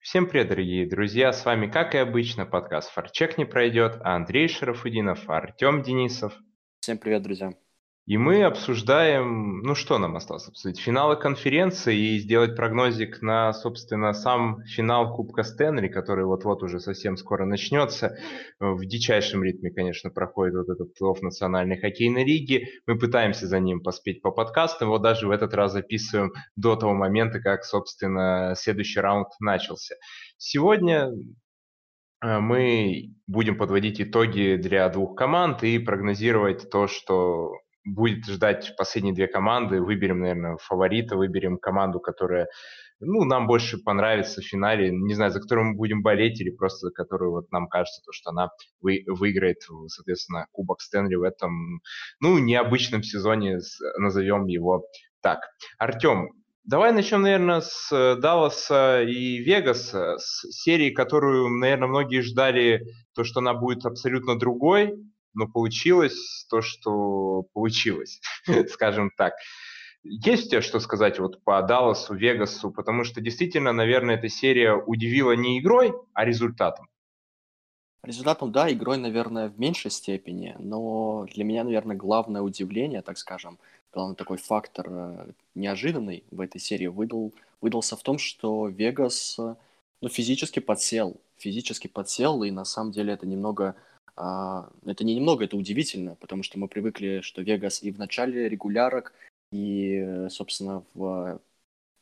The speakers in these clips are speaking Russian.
Всем привет, дорогие друзья! С вами, как и обычно, подкаст «Фарчек не пройдет», Андрей Шарафудинов, Артем Денисов. Всем привет, друзья! И мы обсуждаем, ну что нам осталось обсудить, финалы конференции и сделать прогнозик на, собственно, сам финал Кубка Стэнли, который вот-вот уже совсем скоро начнется. В дичайшем ритме, конечно, проходит вот этот плей национальной хоккейной лиги. Мы пытаемся за ним поспеть по подкастам, его даже в этот раз записываем до того момента, как, собственно, следующий раунд начался. Сегодня э, мы будем подводить итоги для двух команд и прогнозировать то, что будет ждать последние две команды. Выберем, наверное, фаворита, выберем команду, которая ну, нам больше понравится в финале, не знаю, за которую мы будем болеть или просто за которую вот нам кажется, то, что она вы, выиграет, соответственно, Кубок Стэнли в этом, ну, необычном сезоне, назовем его так. Артем, давай начнем, наверное, с Далласа и Вегаса, с серии, которую, наверное, многие ждали, то, что она будет абсолютно другой, но получилось то, что получилось, скажем так. Есть у тебя что сказать вот по Далласу, Вегасу? Потому что действительно, наверное, эта серия удивила не игрой, а результатом. Результатом, да, игрой, наверное, в меньшей степени, но для меня, наверное, главное удивление, так скажем, главный такой фактор э, неожиданный в этой серии выдал, выдался в том, что Вегас ну, физически подсел, физически подсел, и на самом деле это немного это не немного, это удивительно, потому что мы привыкли, что Вегас и в начале регулярок, и, собственно, в,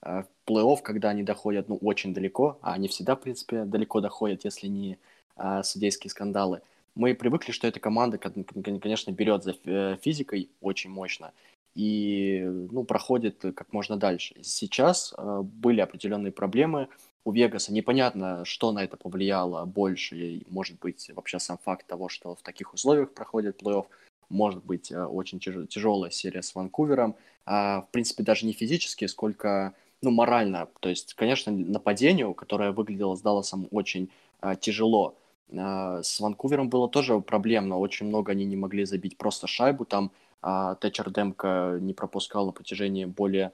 а, плей-офф, когда они доходят ну, очень далеко, а они всегда, в принципе, далеко доходят, если не а, судейские скандалы, мы привыкли, что эта команда, конечно, берет за э, физикой очень мощно и ну, проходит как можно дальше. Сейчас э, были определенные проблемы, у Вегаса. Непонятно, что на это повлияло больше. Может быть, вообще сам факт того, что в таких условиях проходит плей-офф. Может быть, э, очень тяж- тяжелая серия с Ванкувером. А, в принципе, даже не физически, сколько ну, морально. То есть, конечно, нападению, которое выглядело с Далласом очень а, тяжело. А, с Ванкувером было тоже проблемно. Очень много они не могли забить просто шайбу. Там а, Тэтчер Демка не пропускал на протяжении более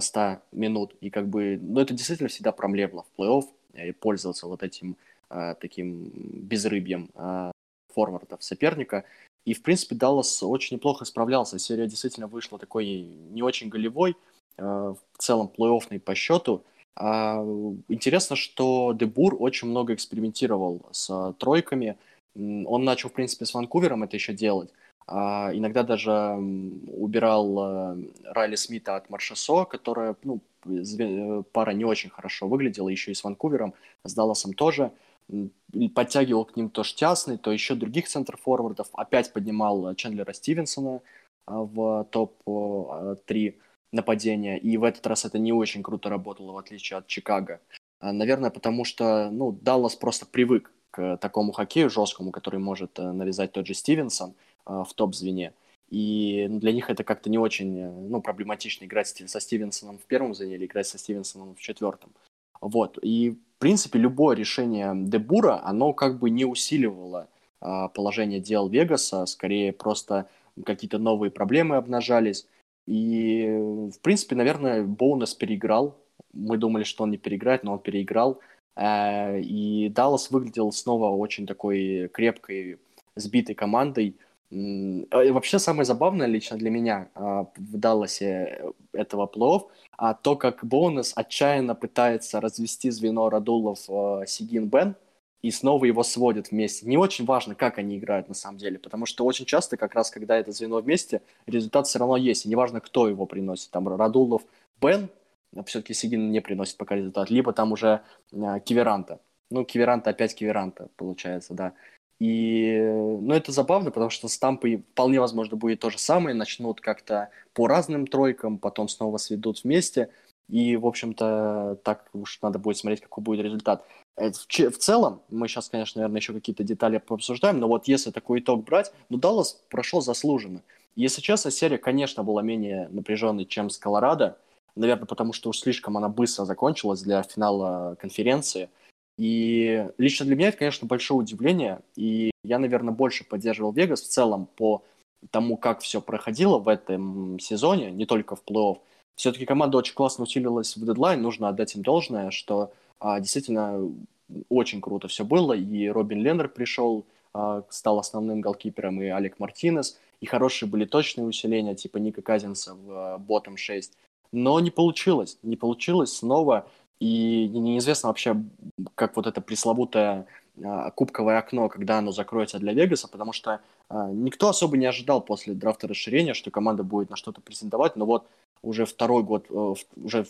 100 а, минут. И как бы, ну, это действительно всегда проблема в плей-офф, и пользоваться вот этим а, таким безрыбьем форвардов соперника. И, в принципе, Даллас очень неплохо справлялся. Серия действительно вышла такой не очень голевой, в целом плей-оффной по счету. А, интересно, что Дебур очень много экспериментировал с тройками. Он начал, в принципе, с Ванкувером это еще делать. А, иногда даже убирал а, Райли Смита от Маршасо, которая, ну, э, пара не очень хорошо выглядела, еще и с Ванкувером, с Далласом тоже. Подтягивал к ним то Штясный, то еще других центр-форвардов. Опять поднимал Чендлера Стивенсона а, в топ-3 нападения. И в этот раз это не очень круто работало, в отличие от Чикаго. Наверное, потому что, ну, Даллас просто привык к такому хоккею жесткому, который может э, навязать тот же Стивенсон – а, в топ-звене. И для них это как-то не очень э, ну, проблематично играть со Стивенсоном в первом звене или играть со Стивенсоном в четвертом. Вот. И, в принципе, любое решение Дебура, оно как бы не усиливало а, положение дел Вегаса, скорее просто какие-то новые проблемы обнажались. И, в принципе, наверное, Боунес переиграл. Мы думали, что он не переиграет, но он переиграл. Э, и Даллас выглядел снова очень такой крепкой, сбитой командой, а, и вообще самое забавное лично для меня а, в Далласе э, этого плей а то, как Бонус отчаянно пытается развести звено Радулов а, Сигин Бен, и снова его сводят вместе. Не очень важно, как они играют на самом деле, потому что очень часто, как раз когда это звено вместе, результат все равно есть, и неважно, кто его приносит. Там Радулов Бен, все-таки Сигин не приносит пока результат, либо там уже а, Киверанта. Ну, Киверанта опять Киверанта, получается, да. И, ну, это забавно, потому что с Тампой вполне возможно будет то же самое. Начнут как-то по разным тройкам, потом снова сведут вместе. И, в общем-то, так уж надо будет смотреть, какой будет результат. Э, в целом, мы сейчас, конечно, наверное, еще какие-то детали пообсуждаем, но вот если такой итог брать, ну, Даллас прошел заслуженно. Если честно, серия, конечно, была менее напряженной, чем с Колорадо. Наверное, потому что уж слишком она быстро закончилась для финала конференции – и лично для меня это, конечно, большое удивление. И я, наверное, больше поддерживал Вегас в целом по тому, как все проходило в этом сезоне, не только в плей-офф. Все-таки команда очень классно усилилась в дедлайн, нужно отдать им должное, что А, действительно, очень круто все было, и Робин Леннер пришел, а, стал основным голкипером, и Олег Мартинес, и хорошие были точные усиления, типа Ника Казинса в ботом 6. Но не получилось, не получилось снова, и неизвестно вообще, как вот это пресловутое а, кубковое окно, когда оно закроется для Вегаса, потому что а, никто особо не ожидал после драфта расширения, что команда будет на что-то претендовать, но вот уже второй год, э, уже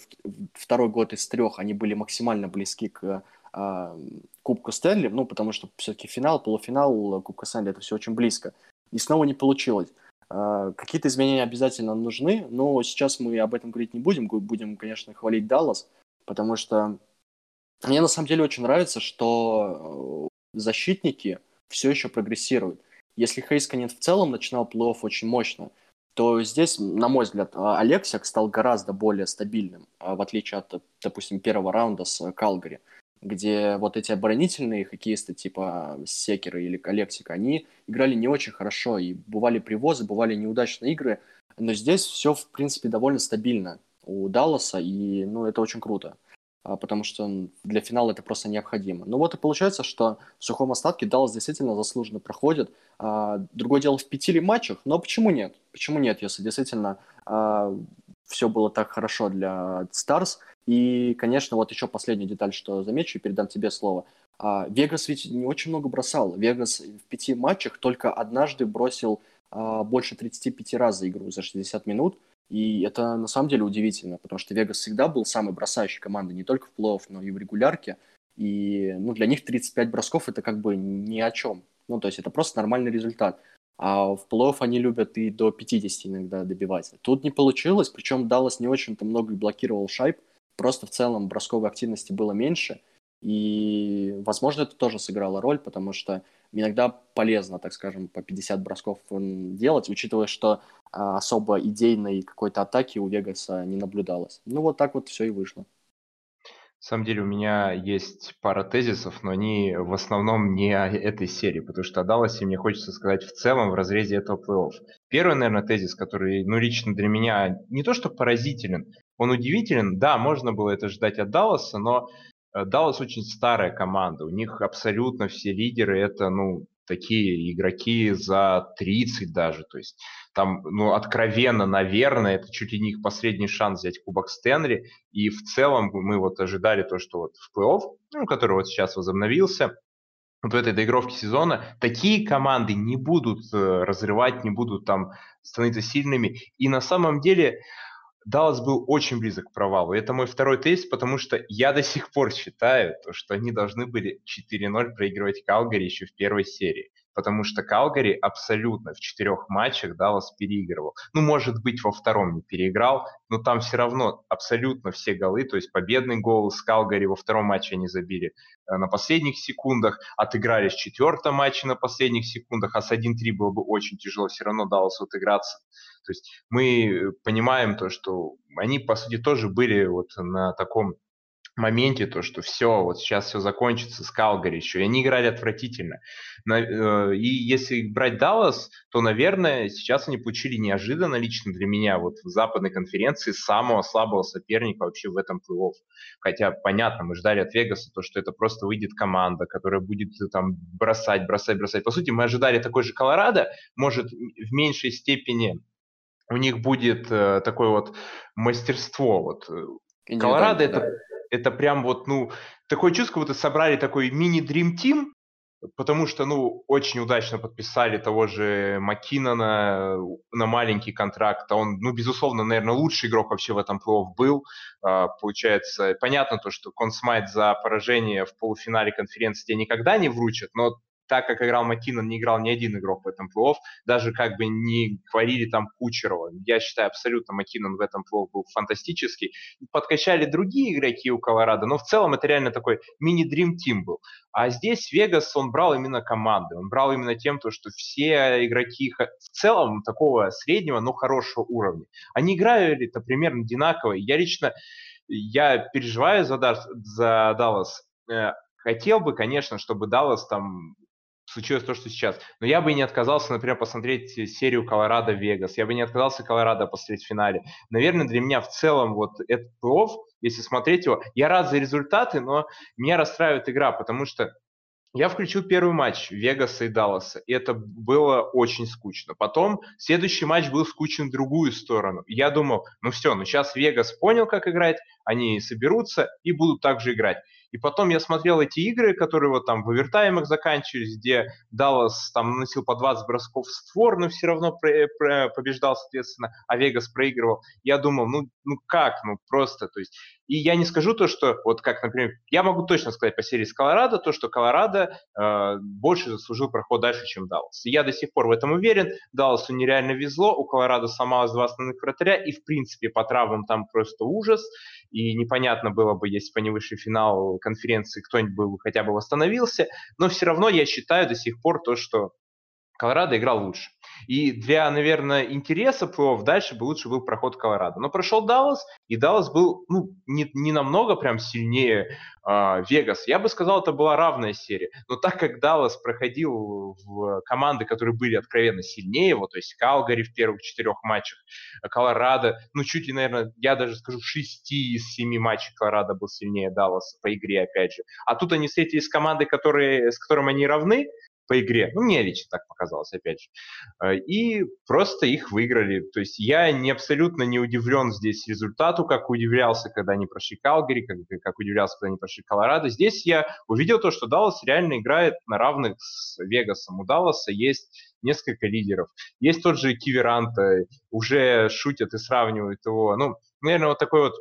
второй год из трех они были максимально близки к а, Кубку Стэнли, ну, потому что все-таки финал, полуфинал Кубка Стэнли, это все очень близко. И снова не получилось. Какие-то изменения обязательно нужны, но сейчас мы об этом говорить не будем, будем, конечно, хвалить Даллас, потому что мне на самом деле очень нравится, что э, защитники все еще прогрессируют. Если Хейсканин в целом начинал плей-офф очень мощно, то здесь, на мой взгляд, а, Алексик стал гораздо более стабильным, а, в отличие от, допустим, первого раунда с Калгари, где вот эти оборонительные хоккеисты типа Секера или Алексика, они играли не очень хорошо, и бывали привозы, бывали неудачные игры, но здесь все, в принципе, довольно стабильно у Далласа, и, ну, это очень круто. А, потому что для финала это просто необходимо. Ну вот и получается, что в сухом остатке Даллас действительно заслуженно проходит. А, другое дело в пяти ли матчах, но почему нет? Почему нет, если действительно а, все было так хорошо для Старс? И, конечно, вот еще последняя деталь, что замечу, и передам тебе слово. Вегас ведь не очень много бросал. Вегас в пяти матчах только однажды бросил больше 35 раз за игру за 60 минут. И это на самом деле удивительно, потому что Вегас всегда был самой бросающей командой не только в плей-офф, но и в регулярке. И ну, для них 35 бросков это как бы ни о чем. Ну, то есть это просто нормальный результат. А в плей-офф они любят и до 50 иногда добиваться. Тут не получилось, причем Даллас не очень-то много блокировал шайб. Просто в целом бросковой активности было меньше. И, возможно, это тоже сыграло роль, потому что иногда полезно, так скажем, по 50 бросков делать, учитывая, что а, особо идейной какой-то атаки у Вегаса не наблюдалось. Ну, вот так вот все и вышло. На самом деле у меня есть пара тезисов, но они в основном не этой серии, потому что о Далласе мне хочется сказать в целом в разрезе этого плей-офф. Первый, наверное, тезис, который, ну, лично для меня не то что поразителен, он удивителен. Да, можно было это ждать от Далласа, но Даллас очень старая команда, у них абсолютно все лидеры это, ну, такие игроки за 30 даже, то есть там, ну, откровенно, наверное, это чуть ли не их последний шанс взять Кубок Стэнли, и в целом мы вот ожидали то, что вот в плей-офф, ну, который вот сейчас возобновился, вот в этой доигровке сезона, такие команды не будут э, разрывать, не будут там становиться сильными, и на самом деле Даллас был очень близок к провалу. Это мой второй тезис, потому что я до сих пор считаю, то, что они должны были 4-0 проигрывать Калгари еще в первой серии. Потому что Калгари абсолютно в четырех матчах Даллас переигрывал. Ну, может быть, во втором не переиграл, но там все равно абсолютно все голы, то есть победный гол с Калгари во втором матче они забили э, на последних секундах, отыгрались в четвертом матче на последних секундах, а с 1-3 было бы очень тяжело все равно Далласу отыграться. То есть мы понимаем то, что они, по сути, тоже были вот на таком моменте, то, что все, вот сейчас все закончится с Калгари еще. И они играли отвратительно. Э, и если брать Даллас, то, наверное, сейчас они получили неожиданно лично для меня вот в западной конференции самого слабого соперника вообще в этом плей-офф. Хотя, понятно, мы ждали от Вегаса то, что это просто выйдет команда, которая будет э, там бросать, бросать, бросать. По сути, мы ожидали такой же Колорадо, может, в меньшей степени у них будет э, такое вот мастерство. Вот. Э, Колорадо это, это прям вот, ну, такое чувство, будто собрали такой мини-дрим тим, потому что, ну, очень удачно подписали того же Маккинона на маленький контракт. Он, ну, безусловно, наверное, лучший игрок вообще в этом плей был. А, получается, понятно то, что Консмайт за поражение в полуфинале конференции тебе никогда не вручат, но так как играл Маккинон, не играл ни один игрок в этом плей-офф, даже как бы не хвалили там Кучерова. Я считаю, абсолютно Маккинон в этом плей-офф был фантастический. Подкачали другие игроки у Колорадо, но в целом это реально такой мини-дрим тим был. А здесь Вегас, он брал именно команды, он брал именно тем, то, что все игроки в целом такого среднего, но хорошего уровня. Они играли-то примерно одинаково. Я лично, я переживаю за, за Даллас, э, хотел бы, конечно, чтобы Даллас там случилось то, что сейчас. Но я бы не отказался, например, посмотреть серию Колорадо-Вегас. Я бы не отказался Колорадо посмотреть в финале. Наверное, для меня в целом вот этот плей если смотреть его. Я рад за результаты, но меня расстраивает игра, потому что я включил первый матч Вегаса и Далласа, и это было очень скучно. Потом следующий матч был скучен в другую сторону. Я думал, ну все, ну сейчас Вегас понял, как играть, они соберутся и будут также играть. И потом я смотрел эти игры, которые вот там в овертаймах заканчивались, где Даллас там наносил по 20 бросков в створ, но все равно про- про- побеждал, соответственно, а Вегас проигрывал. Я думал, ну, ну как, ну просто, то есть и я не скажу то, что, вот как, например, я могу точно сказать по серии с Колорадо, то, что Колорадо э, больше заслужил проход дальше, чем Даллас. Я до сих пор в этом уверен. Далласу нереально везло, у Колорадо сломалось два основных вратаря, и, в принципе, по травмам там просто ужас. И непонятно было бы, если бы они вышли в финал конференции, кто-нибудь бы хотя бы восстановился. Но все равно я считаю до сих пор то, что Колорадо играл лучше. И для, наверное, интереса плей дальше бы лучше был проход Колорадо. Но прошел Даллас, и Даллас был ну, не, не намного прям сильнее э, Вегас. Я бы сказал, это была равная серия. Но так как Даллас проходил в команды, которые были откровенно сильнее его, то есть Калгари в первых четырех матчах, Колорадо, ну чуть ли, наверное, я даже скажу, шести из семи матчей Колорадо был сильнее Далласа по игре, опять же. А тут они встретились с командой, которые, с которыми они равны, по игре. Ну, мне лично так показалось, опять же. Э, и просто их выиграли. То есть я не абсолютно не удивлен здесь результату, как удивлялся, когда они прошли Калгари, как, как удивлялся, когда они прошли Колорадо. Здесь я увидел то, что Даллас реально играет на равных с Вегасом. У Далласа есть несколько лидеров. Есть тот же Киверанта, уже шутят и сравнивают его. Ну, наверное, вот такой вот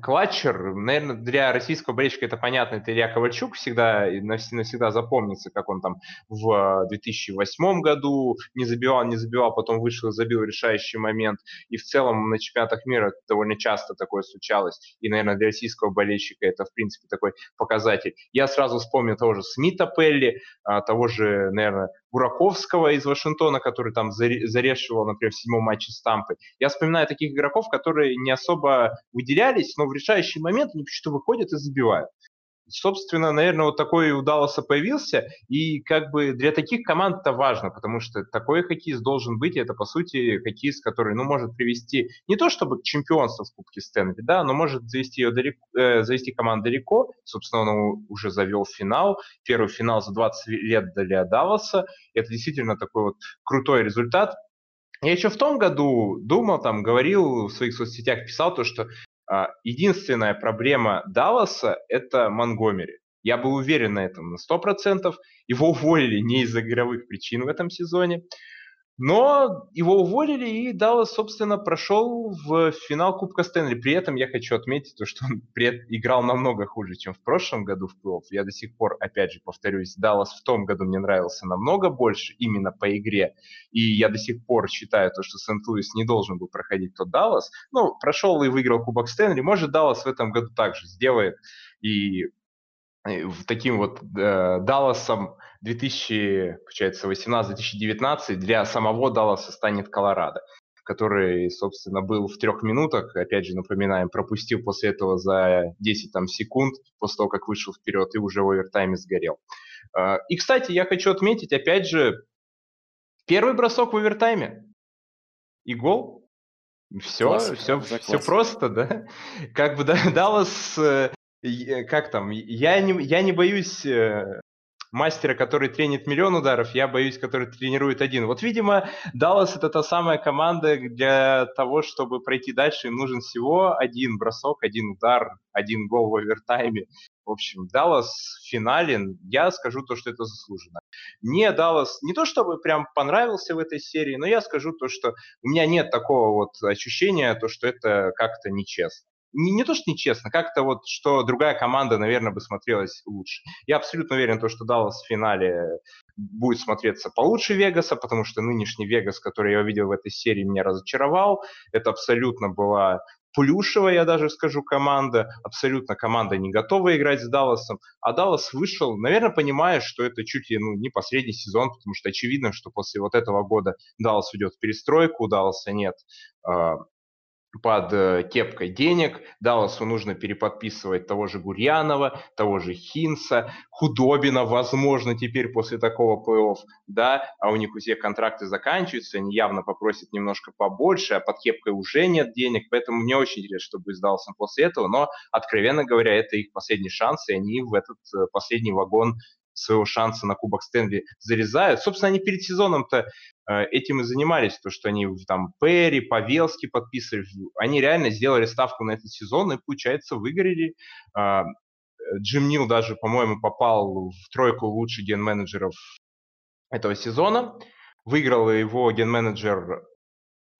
Клатчер, наверное, для российского болельщика это понятно, это Илья Ковальчук всегда, навсегда запомнится, как он там в 2008 году не забивал, не забивал, потом вышел и забил решающий момент. И в целом на чемпионатах мира довольно часто такое случалось. И, наверное, для российского болельщика это, в принципе, такой показатель. Я сразу вспомнил того же Смита Пелли, а, того же, наверное, Бураковского из Вашингтона, который там зарешивал, например, в седьмом матче с Тампой. Я вспоминаю таких игроков, которые не особо выделялись, но в решающий момент они почему-то выходят и забивают собственно, наверное, вот такой у Далласа появился, и как бы для таких команд это важно, потому что такой хоккеист должен быть, и это, по сути, хоккеист, который, ну, может привести не то чтобы к чемпионству в Кубке Стэнли, да, но может завести, ее далеко, э, завести команду далеко, собственно, он уже завел финал, первый финал за 20 лет для Далласа, это действительно такой вот крутой результат, я еще в том году думал, там, говорил в своих соцсетях, писал то, что единственная проблема Далласа – это Монгомери. Я был уверен на этом на 100%. Его уволили не из-за игровых причин в этом сезоне. Но его уволили, и Даллас, собственно, прошел в финал Кубка Стэнли. При этом я хочу отметить, то, что он играл намного хуже, чем в прошлом году в плей Я до сих пор, опять же, повторюсь, Даллас в том году мне нравился намного больше именно по игре. И я до сих пор считаю, то, что Сент-Луис не должен был проходить тот Даллас. Ну, прошел и выиграл Кубок Стэнли. Может, Даллас в этом году также сделает. И таким вот э, Далласом 2018-2019 для самого Далласа станет Колорадо, который, собственно, был в трех минутах, опять же, напоминаем, пропустил после этого за 10 там, секунд, после того, как вышел вперед и уже в овертайме сгорел. Э, и, кстати, я хочу отметить, опять же, первый бросок в овертайме и гол. Все, класс, все, все просто, да? Как бы да, Даллас Э, как там, я не, я не боюсь э, мастера, который тренит миллион ударов, я боюсь, который тренирует один. Вот, видимо, Даллас это та самая команда для того, чтобы пройти дальше, им нужен всего один бросок, один удар, один гол в овертайме. В общем, Даллас финален, я скажу то, что это заслуженно. Мне Даллас не то чтобы прям понравился в этой серии, но я скажу то, что у меня нет такого вот ощущения, то, что это как-то нечестно не, не то, что нечестно, как-то вот, что другая команда, наверное, бы смотрелась лучше. Я абсолютно уверен, то, что Даллас в финале будет смотреться получше Вегаса, потому что нынешний Вегас, который я увидел в этой серии, меня разочаровал. Это абсолютно была плюшевая, я даже скажу, команда. Абсолютно команда не готова играть с Далласом. А Даллас вышел, наверное, понимая, что это чуть ли ну, не последний сезон, потому что очевидно, что после вот этого года Даллас ведет в перестройку, у Далласа нет а, под э, кепкой денег. Далласу нужно переподписывать того же Гурьянова, того же Хинса, Худобина, возможно, теперь после такого плей-офф, да, а у них у всех контракты заканчиваются, они явно попросят немножко побольше, а под кепкой уже нет денег, поэтому мне очень интересно, что будет с Далласом после этого, но, откровенно говоря, это их последний шанс, и они в этот э, последний вагон своего шанса на Кубок Стэнли зарезают. Собственно, они перед сезоном-то э, этим и занимались, то, что они там Перри, Павелский подписывали. Они реально сделали ставку на этот сезон и, получается, выиграли. Э, Джим Нил даже, по-моему, попал в тройку лучших ген-менеджеров этого сезона. Выиграл его ген-менеджер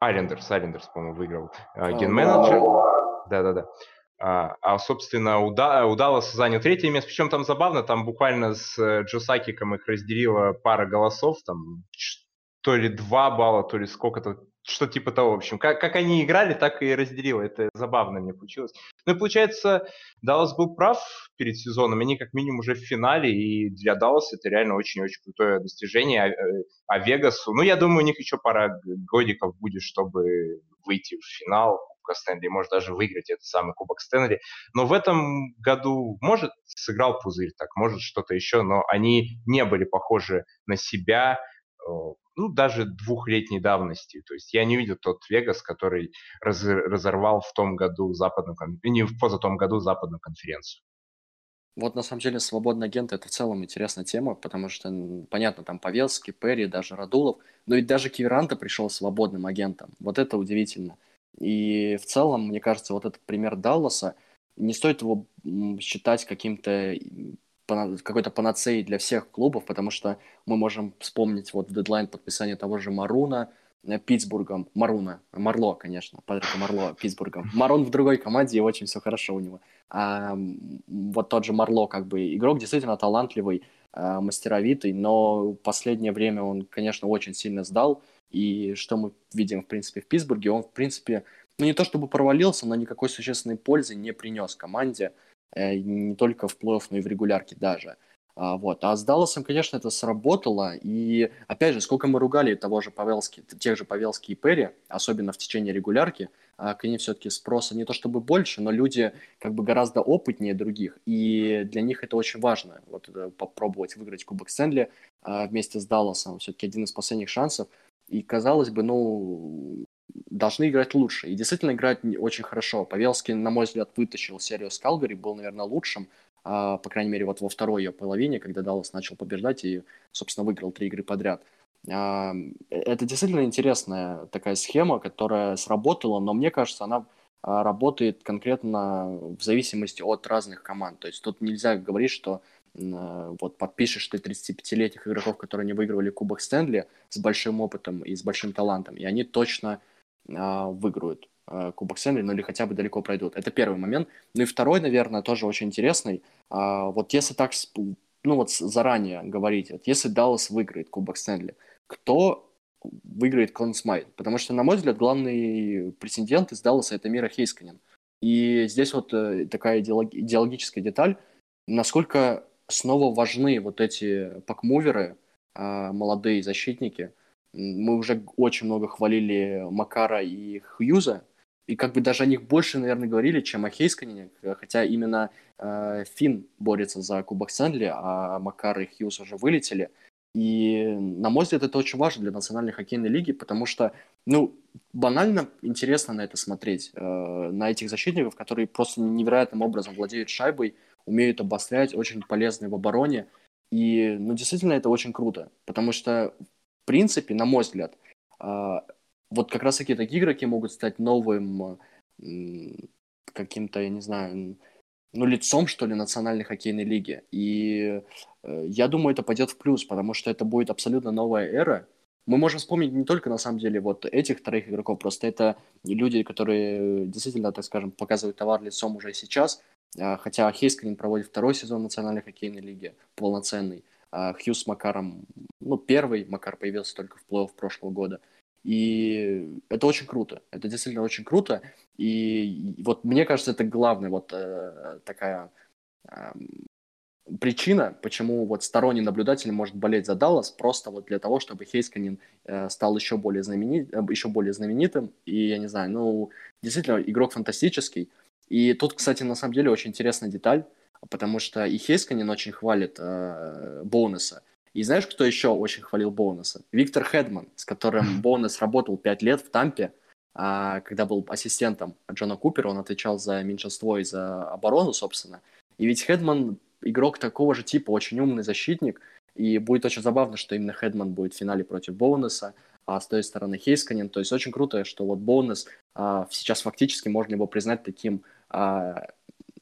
Айлендерс, Айлендерс, по-моему, выиграл э, ген-менеджер. Да-да-да. А, а, собственно, Уда, Удалас занял третье место. Причем там забавно, там буквально с э, Джосакиком их разделила пара голосов, там то ли два балла, то ли сколько-то, что типа того, в общем. Как, как они играли, так и разделило. Это забавно мне получилось. Ну и получается, Даллас был прав перед сезоном. Они как минимум уже в финале, и для Далласа это реально очень-очень крутое достижение. А, э, а Вегасу, ну я думаю, у них еще пара годиков будет, чтобы выйти в финал Кубка Стэнли, может даже выиграть этот самый Кубок Стэнли. Но в этом году, может, сыграл пузырь так, может что-то еще, но они не были похожи на себя, ну, даже двухлетней давности. То есть я не видел тот Вегас, который раз, разорвал в том году западную, не в позатом году западную конференцию. Вот на самом деле свободный агент это в целом интересная тема, потому что, понятно, там Павелский, Перри, даже Радулов, но ведь даже Киверанта пришел свободным агентом. Вот это удивительно. И в целом, мне кажется, вот этот пример Далласа, не стоит его считать каким-то какой-то панацеей для всех клубов, потому что мы можем вспомнить вот в дедлайн подписания того же Маруна, э, Питтсбургом, Маруна, Марло, конечно, Патрика Марло, Питтсбургом. Марун в другой команде, и очень все хорошо у него. А, вот тот же Марло, как бы, игрок действительно талантливый, а, мастеровитый, но последнее время он, конечно, очень сильно сдал, и что мы видим, в принципе, в Питтсбурге, он, в принципе, ну не то чтобы провалился, но никакой существенной пользы не принес команде, э, не только в плей-офф, но и в регулярке даже. А, вот. А с Далласом, конечно, это сработало. И, опять же, сколько мы ругали того же Павелски, тех же Павелски и Перри, особенно в течение регулярки, а к ним все-таки спроса не то чтобы больше, но люди как бы гораздо опытнее других. И для них это очень важно. Вот э, попробовать выиграть Кубок Стэнли а, вместе с Далласом. Все-таки один из последних шансов – и, казалось бы, ну, должны играть лучше. И действительно играть очень хорошо. Павелский, на мой взгляд, вытащил серию с Калгари, был, наверное, лучшим, а, по крайней мере, вот во второй ее половине, когда Даллас начал побеждать и, собственно, выиграл три игры подряд. А, это действительно интересная такая схема, которая сработала, но мне кажется, она а, работает конкретно в зависимости от разных команд. То есть тут нельзя говорить, что Э, вот подпишешь ты 35-летних игроков, которые не выигрывали Кубок Стэнли с большим опытом и с большим талантом, и они точно э, выиграют э, Кубок Стэнли, ну или хотя бы далеко пройдут. Это первый момент. Ну и второй, наверное, тоже очень интересный. Э, вот если так, ну вот заранее говорить, вот если Даллас выиграет Кубок Стэнли, кто выиграет Конн Смайт? Потому что, на мой взгляд, главный претендент из Далласа это Мира Хейсканин. И здесь вот э, такая идеологическая деталь, насколько снова важны вот эти пакмуверы, а, молодые защитники. Мы уже очень много хвалили Макара и Хьюза, и как бы даже о них больше, наверное, говорили, чем о Хейсканине, хотя именно э, Финн борется за Кубок Сэнли, а Макар и Хьюз уже вылетели. И, на мой взгляд, это очень важно для Национальной хоккейной лиги, потому что, ну, банально интересно на это смотреть, э, на этих защитников, которые просто невероятным образом владеют шайбой, умеют обострять, очень полезны в обороне. И, ну, действительно, это очень круто, потому что, в принципе, на мой взгляд, а, вот как раз-таки такие игроки могут стать новым каким-то, я не знаю, ну, лицом, что ли, национальной хоккейной лиги. И э, я думаю, это пойдет в плюс, потому что это будет абсолютно новая эра. Мы можем вспомнить не только, на самом деле, вот этих вторых игроков, просто это люди, которые действительно, так скажем, показывают товар лицом уже сейчас, а, хотя Хейскрин проводит второй сезон Национальной хоккейной лиги, полноценный. А Хьюз с Макаром, ну, первый Макар появился только в плей-офф прошлого года. И это очень круто. Это действительно очень круто. И вот мне кажется, это главная вот э, такая э, причина, почему вот сторонний наблюдатель может болеть за Даллас, просто вот для того, чтобы Хейсканин э, стал еще более, знаменит, э, еще более знаменитым. И я не знаю, ну, действительно, игрок фантастический. И тут, кстати, на самом деле очень интересная деталь, потому что и Хейсканин очень хвалит э, Боунеса. И знаешь, кто еще очень хвалил Боунеса? Виктор Хедман, с которым Боунес работал 5 лет в Тампе, а, когда был ассистентом Джона Купера, он отвечал за меньшинство и за оборону, собственно. И ведь Хедман игрок такого же типа, очень умный защитник, и будет очень забавно, что именно Хедман будет в финале против Боунеса, а с той стороны Хейсканин. То есть очень круто, что вот Боунес а, сейчас фактически можно его признать таким, а,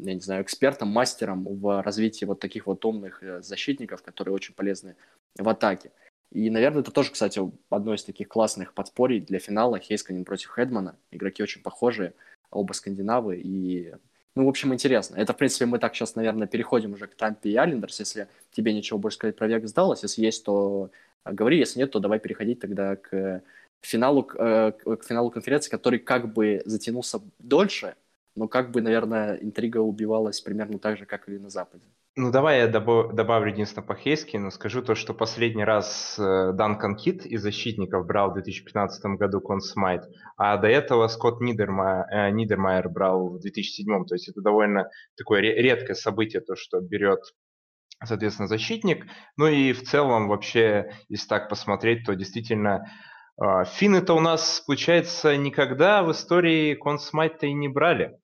я не знаю, экспертом, мастером в развитии вот таких вот умных э, защитников, которые очень полезны в атаке. И, наверное, это тоже, кстати, одно из таких классных подспорий для финала Хейсканин против Хедмана. Игроки очень похожие, оба скандинавы, и ну, в общем, интересно. Это, в принципе, мы так сейчас, наверное, переходим уже к Тампе и Аллендерс. Если тебе ничего больше сказать про Вегас Даллас, если есть, то э, говори, если нет, то давай переходить тогда к финалу, э, к финалу конференции, который как бы затянулся дольше, но как бы, наверное, интрига убивалась примерно так же, как и на Западе. Ну, давай я добав- добавлю единственное по Хейски, но скажу то, что последний раз э, Данкан Кит из защитников брал в 2015 году Консмайт, а до этого Скотт Нидерма, э, Нидермайер брал в 2007. То есть это довольно такое редкое событие, то, что берет соответственно, защитник. Ну и в целом вообще, если так посмотреть, то действительно э, финны-то у нас, получается, никогда в истории Консмайт-то и не брали.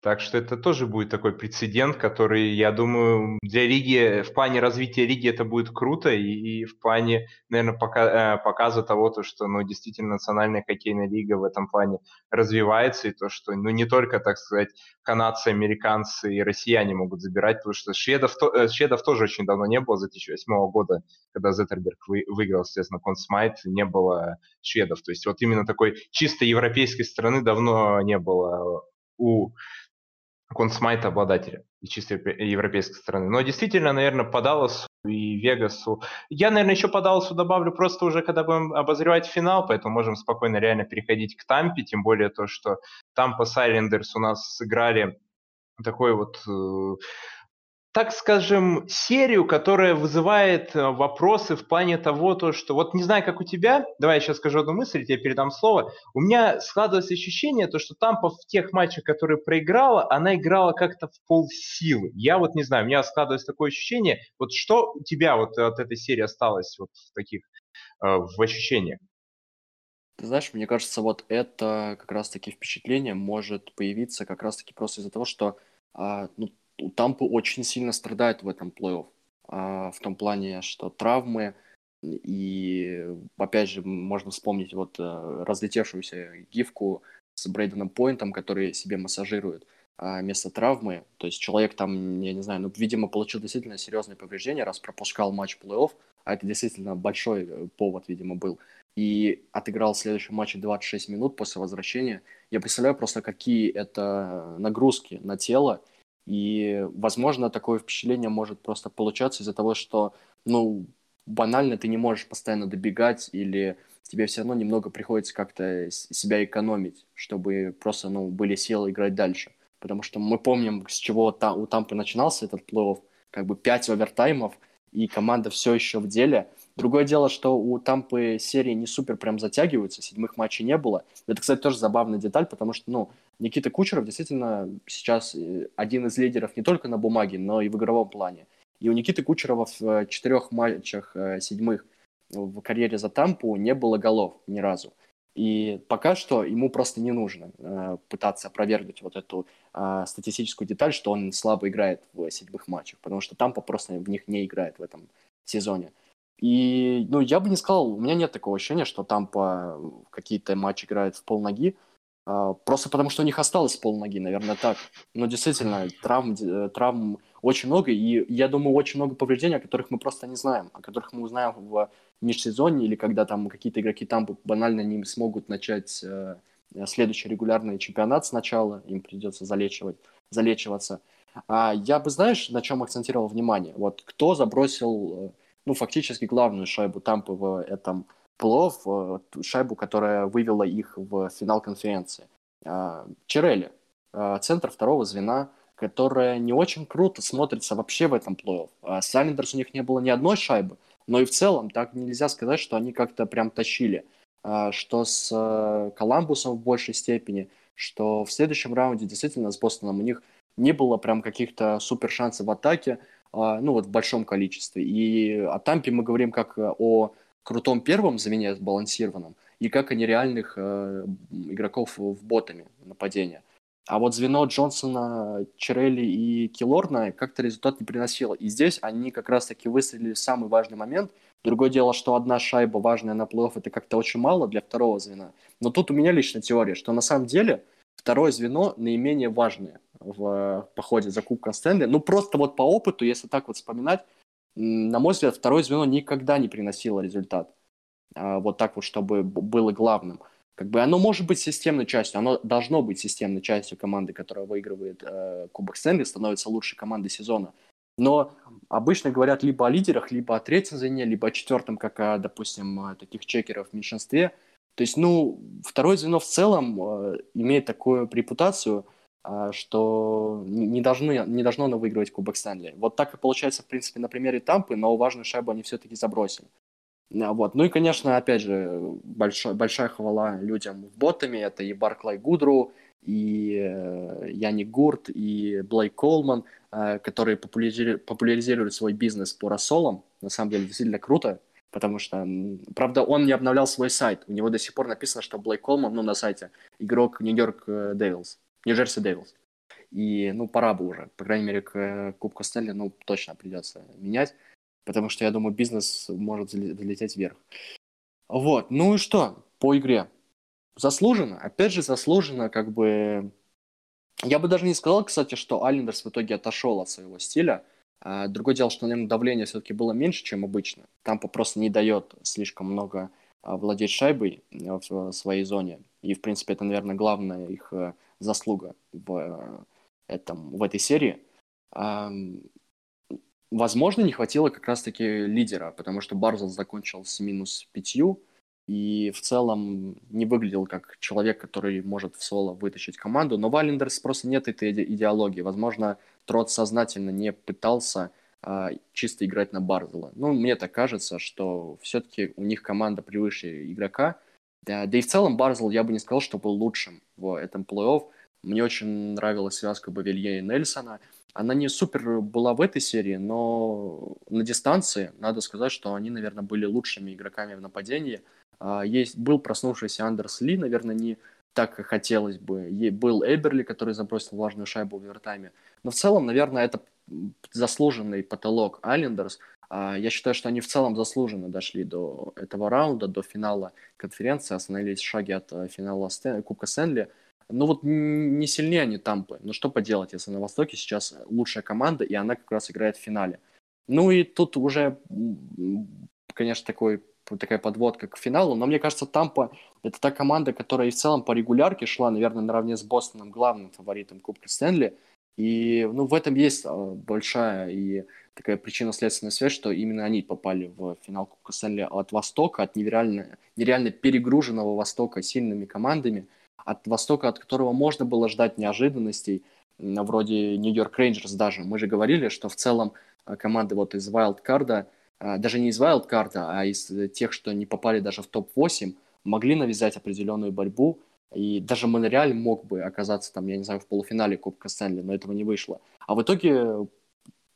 Так что это тоже будет такой прецедент, который, я думаю, для лиги, в плане развития лиги это будет круто, и, и в плане, наверное, пока, э, показа того, то, что ну, действительно национальная хоккейная лига в этом плане развивается, и то, что ну, не только, так сказать, канадцы, американцы и россияне могут забирать, потому что шведов, то, э, шведов тоже очень давно не было, с 2008 года, когда Зеттерберг вы, выиграл, естественно, Консмайт, не было шведов. То есть вот именно такой чисто европейской страны давно не было у консмайт обладателя и чисто европейской страны. Но действительно, наверное, по Далласу и Вегасу. Я, наверное, еще по Далласу добавлю просто уже, когда будем обозревать финал, поэтому можем спокойно реально переходить к Тампе, тем более то, что Тампа Сайлендерс у нас сыграли такой вот э, так скажем, серию, которая вызывает э, вопросы в плане того, то, что вот не знаю, как у тебя, давай я сейчас скажу одну мысль, тебе передам слово. У меня складывалось ощущение, то, что Тампа в тех матчах, которые проиграла, она играла как-то в полсилы. Я вот не знаю, у меня складывалось такое ощущение. Вот что у тебя вот от этой серии осталось вот в таких э, в ощущениях? Ты знаешь, мне кажется, вот это как раз-таки впечатление может появиться как раз-таки просто из-за того, что а, ну, Тампы очень сильно страдает в этом плей-офф. А, в том плане, что травмы, и опять же можно вспомнить вот э, разлетевшуюся гифку с Брейденом Пойнтом, который себе массажирует а, место травмы. То есть человек там, я не знаю, ну, видимо, получил действительно серьезные повреждения, раз пропускал матч плей-офф, а это действительно большой э, повод, видимо, был. И отыграл в следующем матче 26 минут после возвращения. Я представляю просто, какие это нагрузки на тело, и, возможно, такое впечатление может просто получаться из-за того, что, ну, банально ты не можешь постоянно добегать или тебе все равно немного приходится как-то себя экономить, чтобы просто, ну, были силы играть дальше. Потому что мы помним, с чего там, у Тампы начинался этот плей-офф, как бы 5 овертаймов, и команда все еще в деле. Другое дело, что у Тампы серии не супер прям затягиваются, седьмых матчей не было. Это, кстати, тоже забавная деталь, потому что, ну, Никита Кучеров действительно сейчас э, один из лидеров не только на бумаге, но и в игровом плане. И у Никиты Кучерова в э, четырех матчах э, седьмых в карьере за Тампу не было голов ни разу. И пока что ему просто не нужно пытаться опровергнуть вот эту статистическую деталь, что он слабо играет в седьмых матчах, потому что Тампа просто в них не играет в этом сезоне. И, ну, я бы не сказал, у меня нет такого ощущения, что Тампа какие-то матчи играет в полноги, а, просто потому, что у них осталось полноги, наверное, так. Но действительно, травм, э, травм очень много, и я думаю, очень много повреждений, о которых мы просто не знаем, о которых мы узнаем в межсезонье или когда там какие-то игроки там банально не смогут начать э, следующий регулярный чемпионат сначала, им придется залечивать, залечиваться. А я бы, знаешь, на чем акцентировал внимание? Вот кто забросил, э, ну, фактически главную шайбу Тампы в этом плов, э, шайбу, которая вывела их в финал конференции. А, Черели, а, центр второго звена, которая не очень круто смотрится вообще в этом плей-офф. У них не было ни одной шайбы, но и в целом так нельзя сказать, что они как-то прям тащили. Что с э, Коламбусом в большей степени, что в следующем раунде действительно с Бостоном у них не было прям каких-то супер шансов в атаке, ну вот в большом количестве. И о Тампе мы говорим как о крутом первом звене сбалансированном, и как о нереальных э, игроков в ботами нападения. А вот звено Джонсона, Черелли и Килорна как-то результат не приносило. И здесь они как раз-таки выстрелили в самый важный момент. Другое дело, что одна шайба важная на плей-офф это как-то очень мало для второго звена. Но тут у меня личная теория, что на самом деле второе звено наименее важное в походе за Кубком Стэнли. Ну, просто вот по опыту, если так вот вспоминать, на мой взгляд, второе звено никогда не приносило результат. А, вот так вот, чтобы было главным. Как бы оно может быть системной частью, оно должно быть системной частью команды, которая выигрывает э, Кубок Стэнли, становится лучшей командой сезона. Но обычно говорят либо о лидерах, либо о третьем звене, либо о четвертом, как допустим, таких чекеров в меньшинстве. То есть, ну, второе звено в целом э, имеет такую репутацию, что не, должны, не должно оно выигрывать Кубок Стэнли. Вот так и получается, в принципе, на примере Тампы, но важную шайбу они все-таки забросили. А, вот. Ну и, конечно, опять же, большой, большая хвала людям в ботами. Это и Барклай Гудру, и э, Яник Гурт, и Блейк Колман, э, которые популяризируют, популяризируют свой бизнес по рассолам. На самом деле, действительно круто, потому что, правда, он не обновлял свой сайт. У него до сих пор написано, что Блейк Колман, ну, на сайте, игрок Нью-Йорк Дэвилс, Нью-Джерси Дэвилс. И, ну, пора бы уже. По крайней мере, к э, Кубку Стэнли, ну, точно придется менять потому что, я думаю, бизнес может залететь вверх. Вот, ну и что по игре? Заслуженно, опять же, заслуженно, как бы... Я бы даже не сказал, кстати, что Айлендерс в итоге отошел от своего стиля. А другое дело, что, наверное, давление все-таки было меньше, чем обычно. Тампа просто не дает слишком много а, владеть шайбой а, в своей зоне. И, в принципе, это, наверное, главная их э, заслуга в, э, этом, в этой серии. Возможно, не хватило как раз-таки лидера, потому что Барзел закончил с минус пятью, и в целом не выглядел как человек, который может в соло вытащить команду. Но Валендерс просто нет этой идеологии. Возможно, Трот сознательно не пытался а, чисто играть на Барзела. Ну, мне так кажется, что все-таки у них команда превыше игрока. Да, да и в целом Барзел, я бы не сказал, что был лучшим в этом плей-офф. Мне очень нравилась связка Бавилье и Нельсона – она не супер была в этой серии, но на дистанции надо сказать, что они, наверное, были лучшими игроками в нападении. А, есть, был проснувшийся Андерс Ли, наверное, не так как хотелось бы. Был Эберли, который забросил важную шайбу в овертайме. Но в целом, наверное, это заслуженный потолок Айлендерс. А, я считаю, что они в целом заслуженно дошли до этого раунда, до финала конференции, остановились в шаге от э, финала Стэн, Кубка Сенли. Ну вот не сильнее они Тампы. Ну что поделать, если на Востоке сейчас лучшая команда, и она как раз играет в финале. Ну и тут уже, конечно, такой, такая подводка к финалу, но мне кажется, Тампа — это та команда, которая и в целом по регулярке шла, наверное, наравне с Бостоном, главным фаворитом Кубка Стэнли. И ну, в этом есть а, большая и такая причинно-следственная связь, что именно они попали в финал Кубка Стэнли от Востока, от нереально, нереально перегруженного Востока сильными командами – от Востока, от которого можно было ждать неожиданностей, вроде Нью-Йорк Рейнджерс даже. Мы же говорили, что в целом э, команды вот из Wildcard, э, даже не из Wildcard, а из тех, что не попали даже в топ-8, могли навязать определенную борьбу, и даже Монреаль мог бы оказаться там, я не знаю, в полуфинале Кубка Стэнли, но этого не вышло. А в итоге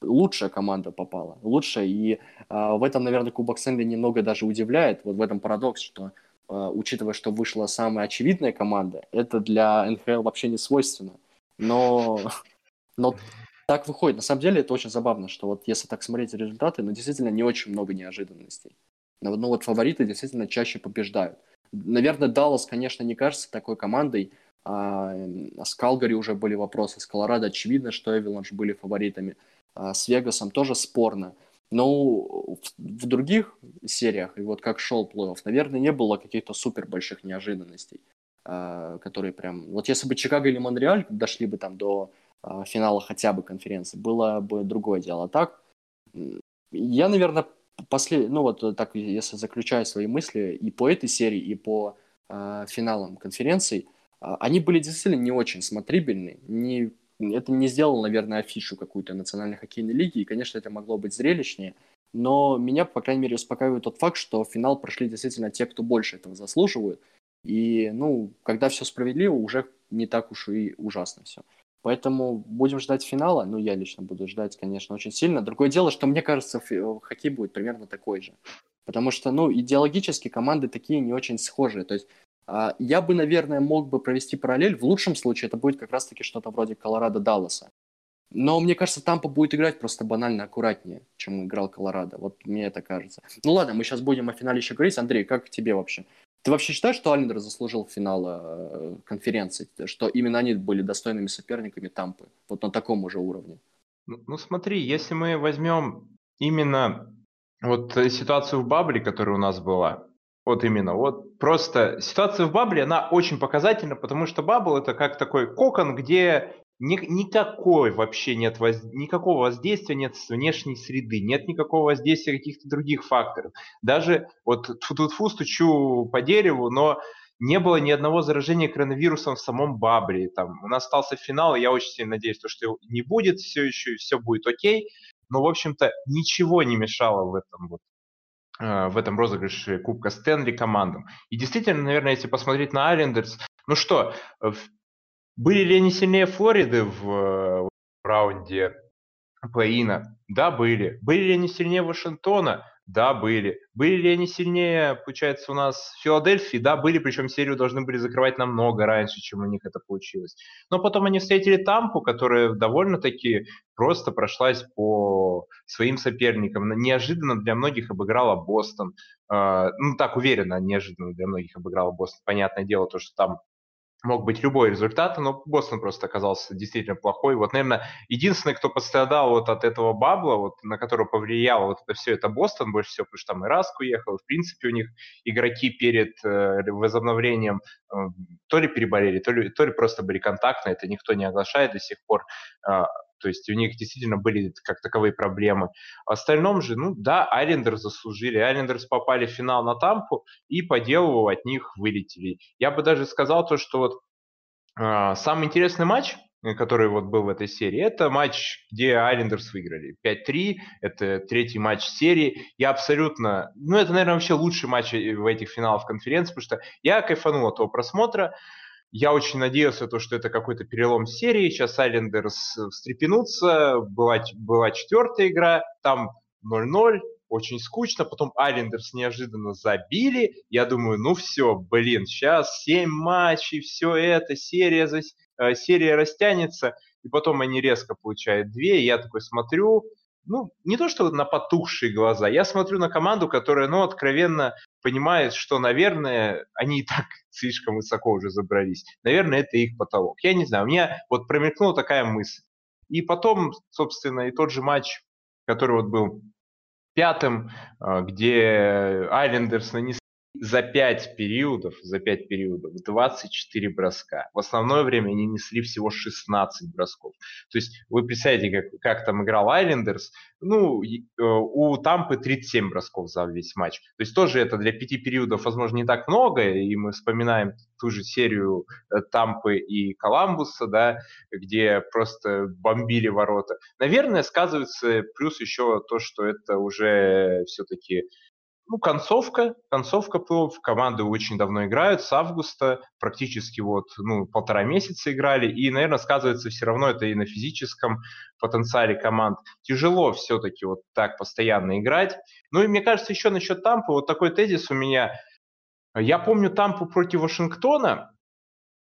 лучшая команда попала, лучшая, и э, в этом, наверное, Кубок Стэнли немного даже удивляет, вот в этом парадокс, что Э, учитывая, что вышла самая очевидная команда, это для НХЛ вообще не свойственно. Но, но так выходит. На самом деле это очень забавно, что вот если так смотреть результаты, ну действительно не очень много неожиданностей. Но ну, вот фавориты действительно чаще побеждают. Наверное, Даллас, конечно, не кажется такой командой. А, с Калгари уже были вопросы. С Колорадо очевидно, что Эвиланш были фаворитами. А с Вегасом тоже спорно. Но в, в других сериях, и вот как шел плей-офф, наверное, не было каких-то супер больших неожиданностей, э, которые прям... Вот если бы Чикаго или Монреаль дошли бы там до э, финала хотя бы конференции, было бы другое дело. А так, я, наверное, после... Ну вот так, если заключаю свои мысли и по этой серии, и по э, финалам конференций, э, они были действительно не очень смотрибельны, не это не сделало, наверное, афишу какую-то национальной хоккейной лиги, и, конечно, это могло быть зрелищнее, но меня, по крайней мере, успокаивает тот факт, что финал прошли действительно те, кто больше этого заслуживают, и, ну, когда все справедливо, уже не так уж и ужасно все. Поэтому будем ждать финала. Ну, я лично буду ждать, конечно, очень сильно. Другое дело, что мне кажется, хоккей будет примерно такой же. Потому что, ну, идеологически команды такие не очень схожие. То есть а, я бы, наверное, мог бы провести параллель. В лучшем случае это будет как раз-таки что-то вроде Колорадо-Далласа. Но мне кажется, Тампа будет играть просто банально аккуратнее, чем играл Колорадо. Вот мне это кажется. Ну ладно, мы сейчас будем о финале еще говорить. Андрей, как тебе вообще? Ты вообще считаешь, что Айлендер заслужил финала э, конференции? Что именно они были достойными соперниками Тампы? Вот на таком уже уровне. Ну, ну смотри, если мы возьмем именно вот ситуацию в Бабле, которая у нас была, вот именно, вот просто ситуация в Бабле, она очень показательна, потому что Бабл это как такой кокон, где ни, никакой вообще нет воз, никакого воздействия нет с внешней среды, нет никакого воздействия каких-то других факторов. Даже вот тфу-тфу стучу по дереву, но не было ни одного заражения коронавирусом в самом Бабре. Там, у нас остался финал, и я очень сильно надеюсь, что не будет все еще, и все будет окей. Но, в общем-то, ничего не мешало в этом вот э, в этом розыгрыше Кубка Стэнли командам. И действительно, наверное, если посмотреть на Айлендерс, ну что, были ли они сильнее Флориды в, в раунде плей-ина? Да, были. Были ли они сильнее Вашингтона? Да, были. Были ли они сильнее, получается, у нас Филадельфии? Да, были, причем серию должны были закрывать намного раньше, чем у них это получилось. Но потом они встретили Тампу, которая довольно-таки просто прошлась по своим соперникам. Неожиданно для многих обыграла Бостон. А, ну, так уверенно, неожиданно для многих обыграла Бостон. Понятное дело, то, что там мог быть любой результат, но Бостон просто оказался действительно плохой. Вот, наверное, единственный, кто пострадал вот от этого бабла, вот, на которого повлияло вот это все, это Бостон больше всего, потому что там и Раск уехал, в принципе, у них игроки перед э, возобновлением э, то ли переболели, то ли, то ли просто были контактные, это никто не оглашает до сих пор. Э, то есть у них действительно были как таковые проблемы. В остальном же, ну да, Айлендерс заслужили. Айлендерс попали в финал на Тампу и по делу от них вылетели. Я бы даже сказал то, что вот э, самый интересный матч, который вот был в этой серии, это матч, где Айлендерс выиграли 5-3, это третий матч серии. Я абсолютно, ну это, наверное, вообще лучший матч в этих финалах конференции, потому что я кайфанул от того просмотра. Я очень надеялся, то, что это какой-то перелом серии. Сейчас Айлендерс встрепенутся. Была, была четвертая игра, там 0-0, очень скучно. Потом Айлендерс неожиданно забили. Я думаю, ну все, блин, сейчас 7 матчей, все это, серия, за... Э, серия растянется. И потом они резко получают две. И я такой смотрю, ну, не то что на потухшие глаза, я смотрю на команду, которая, ну, откровенно понимает, что, наверное, они и так слишком высоко уже забрались. Наверное, это их потолок. Я не знаю, у меня вот промелькнула такая мысль. И потом, собственно, и тот же матч, который вот был пятым, а, где Айлендерс нанесли за 5 периодов, за 5 периодов 24 броска. В основное время они несли всего 16 бросков. То есть вы представляете, как, как там играл Айлендерс, ну, э, у Тампы 37 бросков за весь матч. То есть тоже это для 5 периодов, возможно, не так много, и мы вспоминаем ту же серию э, Тампы и Коламбуса, да, где просто бомбили ворота. Наверное, сказывается плюс еще то, что это уже все-таки ну, концовка, концовка плей Команды очень давно играют, с августа, практически вот, ну, полтора месяца играли, и, наверное, сказывается все равно это и на физическом потенциале команд. Тяжело все-таки вот так постоянно играть. Ну, и мне кажется, еще насчет Тампы, вот такой тезис у меня. Я помню Тампу против Вашингтона,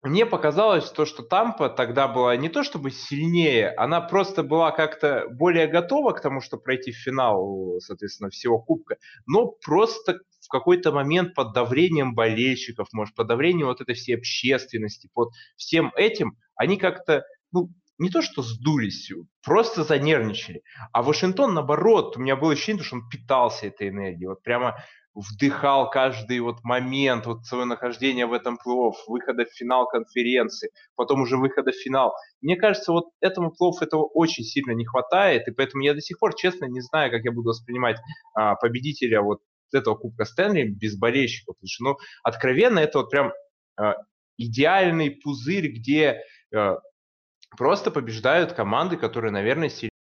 мне показалось то, что Тампа тогда была не то чтобы сильнее, она просто была как-то более готова к тому, чтобы пройти в финал, соответственно, всего кубка, но просто в какой-то момент под давлением болельщиков, может, под давлением вот этой всей общественности, под всем этим, они как-то, ну, не то что сдулись, просто занервничали. А Вашингтон, наоборот, у меня было ощущение, что он питался этой энергией. Вот прямо вдыхал каждый вот момент вот свое нахождение в этом плей-офф, выхода в финал конференции, потом уже выхода в финал. Мне кажется, вот этому плей-офф этого очень сильно не хватает, и поэтому я до сих пор, честно, не знаю, как я буду воспринимать а, победителя вот этого Кубка Стэнли без болельщиков, потому что, ну, откровенно, это вот прям а, идеальный пузырь, где а, просто побеждают команды, которые, наверное, сильнее.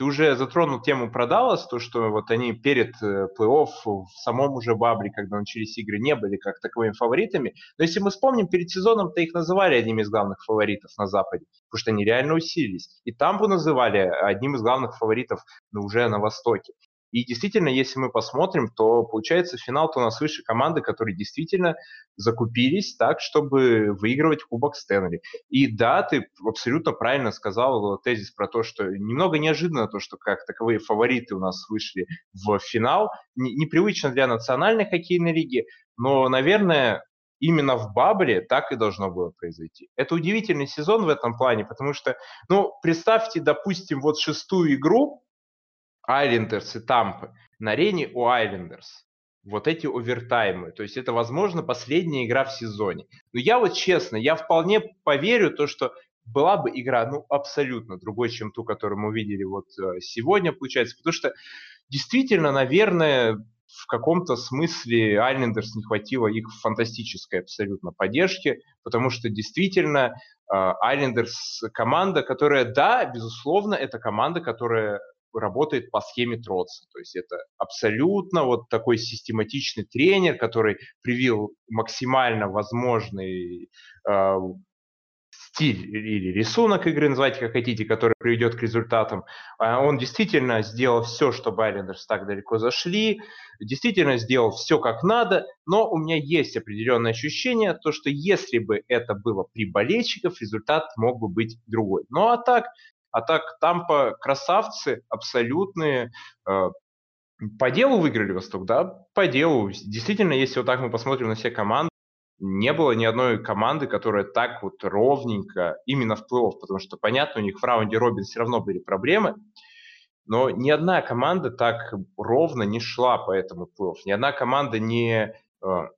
Ты уже затронул тему про Даллас, то, что вот они перед э, плей-офф в самом уже бабле, когда начались игры, не были как таковыми фаворитами. Но если мы вспомним, перед сезоном-то их называли одним из главных фаворитов на Западе, потому что они реально усилились. И Тампу называли одним из главных фаворитов ну, уже на Востоке. И действительно, если мы посмотрим, то получается финал-то у нас выше команды, которые действительно закупились так, чтобы выигрывать Кубок Стэнли. И да, ты абсолютно правильно сказал тезис про то, что немного неожиданно то, что как таковые фавориты у нас вышли в финал. Непривычно для национальной хоккейной лиги, но, наверное, именно в Бабле так и должно было произойти. Это удивительный сезон в этом плане, потому что, ну, представьте, допустим, вот шестую игру, Айлендерс и Тампы на арене у Айлендерс. Вот эти овертаймы. То есть это, возможно, последняя игра в сезоне. Но я вот честно, я вполне поверю то, что была бы игра, ну, абсолютно другой, чем ту, которую мы увидели вот э, сегодня, получается. Потому что действительно, наверное, в каком-то смысле Айлендерс не хватило их фантастической абсолютно поддержки, потому что действительно Айлендерс команда, которая, да, безусловно, это команда, которая работает по схеме Троца. То есть это абсолютно вот такой систематичный тренер, который привил максимально возможный э, стиль или рисунок игры, называйте как хотите, который приведет к результатам. А он действительно сделал все, чтобы Айлендерс так далеко зашли, действительно сделал все как надо, но у меня есть определенное ощущение, то, что если бы это было при болельщиках, результат мог бы быть другой. Ну а так, а так, Тампа красавцы абсолютные. Э, по делу выиграли Восток, да? По делу. Действительно, если вот так мы посмотрим на все команды, не было ни одной команды, которая так вот ровненько именно в плей потому что, понятно, у них в раунде Робин все равно были проблемы, но ни одна команда так ровно не шла по этому плей Ни одна команда не э,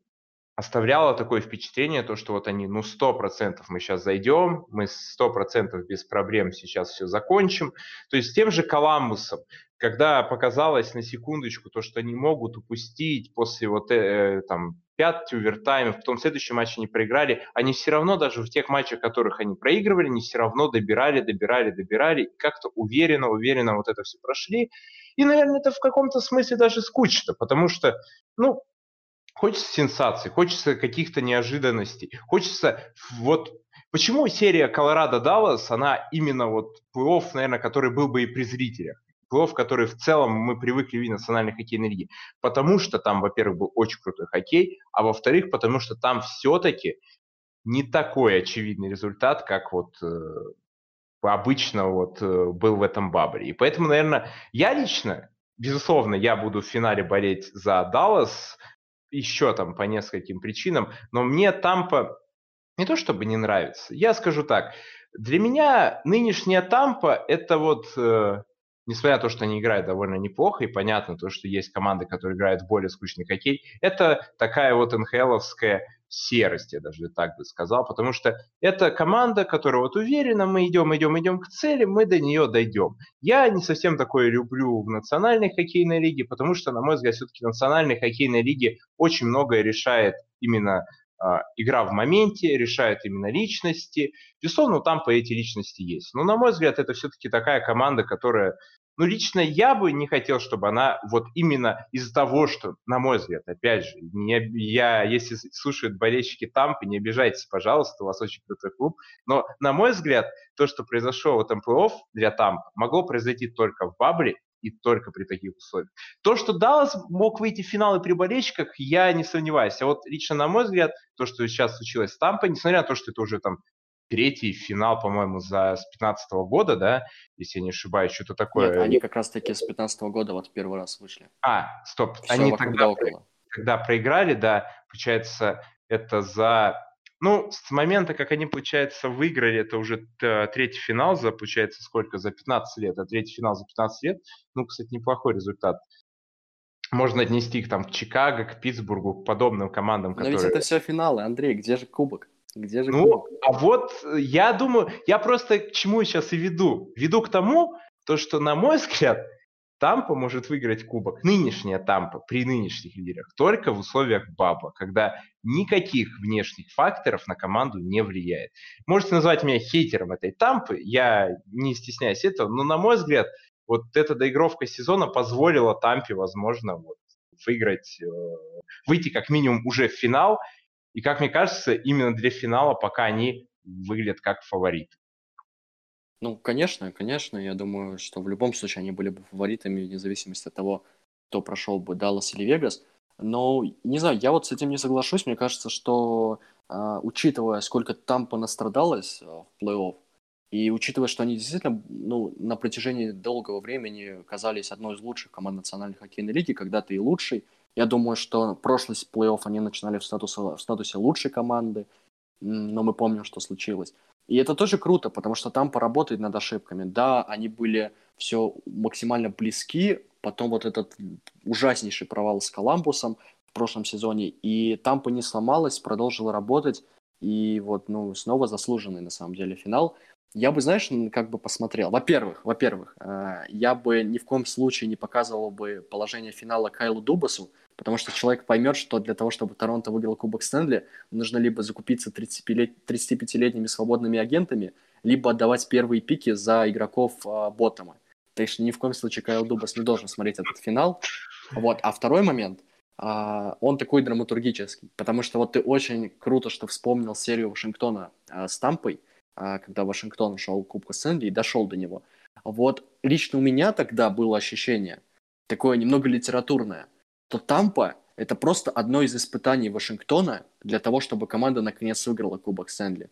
оставляло такое впечатление, то, что вот они, ну, сто процентов мы сейчас зайдем, мы сто процентов без проблем сейчас все закончим. То есть с тем же Коламбусом, когда показалось на секундочку то, что они могут упустить после вот э, там пять овертаймов, потом в следующем матче они проиграли, они все равно даже в тех матчах, которых они проигрывали, они все равно добирали, добирали, добирали, и как-то уверенно, уверенно вот это все прошли. И, наверное, это в каком-то смысле даже скучно, потому что, ну, Хочется сенсаций, хочется каких-то неожиданностей, хочется вот Почему серия Колорадо Даллас, она именно вот плей наверное, который был бы и при зрителях? плей который в целом мы привыкли видеть в национальной хоккейной лиге. Потому что там, во-первых, был очень крутой хоккей, а во-вторых, потому что там все-таки не такой очевидный результат, как вот э, обычно вот э, был в этом бабре. И поэтому, наверное, я лично, безусловно, я буду в финале болеть за Даллас, еще там по нескольким причинам, но мне Тампа не то чтобы не нравится. Я скажу так, для меня нынешняя Тампа это вот, э, несмотря на то, что они играют довольно неплохо, и понятно то, что есть команды, которые играют в более скучный хоккей, это такая вот НХЛовская серость, я даже так бы сказал, потому что это команда, которая вот уверена, мы идем, идем, идем к цели, мы до нее дойдем. Я не совсем такое люблю в национальной хоккейной лиге, потому что, на мой взгляд, все-таки в национальной хоккейной лиге очень многое решает именно а, игра в моменте, решает именно личности. Безусловно, там по эти личности есть. Но, на мой взгляд, это все-таки такая команда, которая ну, лично я бы не хотел, чтобы она вот именно из-за того, что, на мой взгляд, опять же, не, я, если слушают болельщики Тампы, не обижайтесь, пожалуйста, у вас очень крутой клуб, но, на мой взгляд, то, что произошло в этом плей для Тампы, могло произойти только в Бабле и только при таких условиях. То, что Даллас мог выйти в финалы при болельщиках, я не сомневаюсь. А вот лично, на мой взгляд, то, что сейчас случилось с Тампой, несмотря на то, что это уже там третий финал, по-моему, за с 15 года, да, если я не ошибаюсь, что-то такое. Нет, они как раз-таки с 15 года вот первый раз вышли. А, стоп, Все они тогда, около. когда проиграли, да, получается, это за... Ну, с момента, как они, получается, выиграли, это уже третий финал за, получается, сколько? За 15 лет. А третий финал за 15 лет. Ну, кстати, неплохой результат. Можно отнести их там к Чикаго, к Питтсбургу, к подобным командам, Но которые... ведь это все финалы, Андрей, где же кубок? Где же ну, а вот э, я думаю, я просто к чему сейчас и веду? Веду к тому, то, что, на мой взгляд, Тампа может выиграть кубок, нынешняя Тампа, при нынешних лидерах, только в условиях бабла, когда никаких внешних факторов на команду не влияет. Можете назвать меня хейтером этой Тампы, я не стесняюсь этого, но, на мой взгляд, вот эта доигровка сезона позволила Тампе, возможно, вот, выиграть, э, выйти как минимум уже в финал. И, как мне кажется, именно для финала пока они выглядят как фавориты. Ну, конечно, конечно, я думаю, что в любом случае они были бы фаворитами, вне зависимости от того, кто прошел бы, Даллас или Вегас. Но, не знаю, я вот с этим не соглашусь. Мне кажется, что, э, учитывая, сколько там понастрадалось э, в плей-офф, и учитывая, что они действительно ну, на протяжении долгого времени казались одной из лучших команд Национальной хоккейной лиги, когда-то и лучшей, я думаю, что прошлый плей-офф они начинали в статусе, в статусе лучшей команды, но мы помним, что случилось. И это тоже круто, потому что там поработать над ошибками. Да, они были все максимально близки, потом вот этот ужаснейший провал с Коламбусом в прошлом сезоне, и Тампа не сломалась, продолжила работать, и вот, ну, снова заслуженный, на самом деле, финал. Я бы, знаешь, как бы посмотрел. Во-первых, во-первых, э, я бы ни в коем случае не показывал бы положение финала Кайлу Дубасу, потому что человек поймет, что для того, чтобы Торонто выиграл Кубок Стэнли, нужно либо закупиться 35-летними свободными агентами, либо отдавать первые пики за игроков э, Боттома. Так что ни в коем случае Кайл Дубас не должен смотреть этот финал. Вот. А второй момент, э, он такой драматургический, потому что вот ты очень круто, что вспомнил серию Вашингтона с Тампой, когда Вашингтон шел Кубка Стэнли и дошел до него. Вот лично у меня тогда было ощущение, такое немного литературное, то Тампа – это просто одно из испытаний Вашингтона для того, чтобы команда наконец выиграла Кубок Стэнли.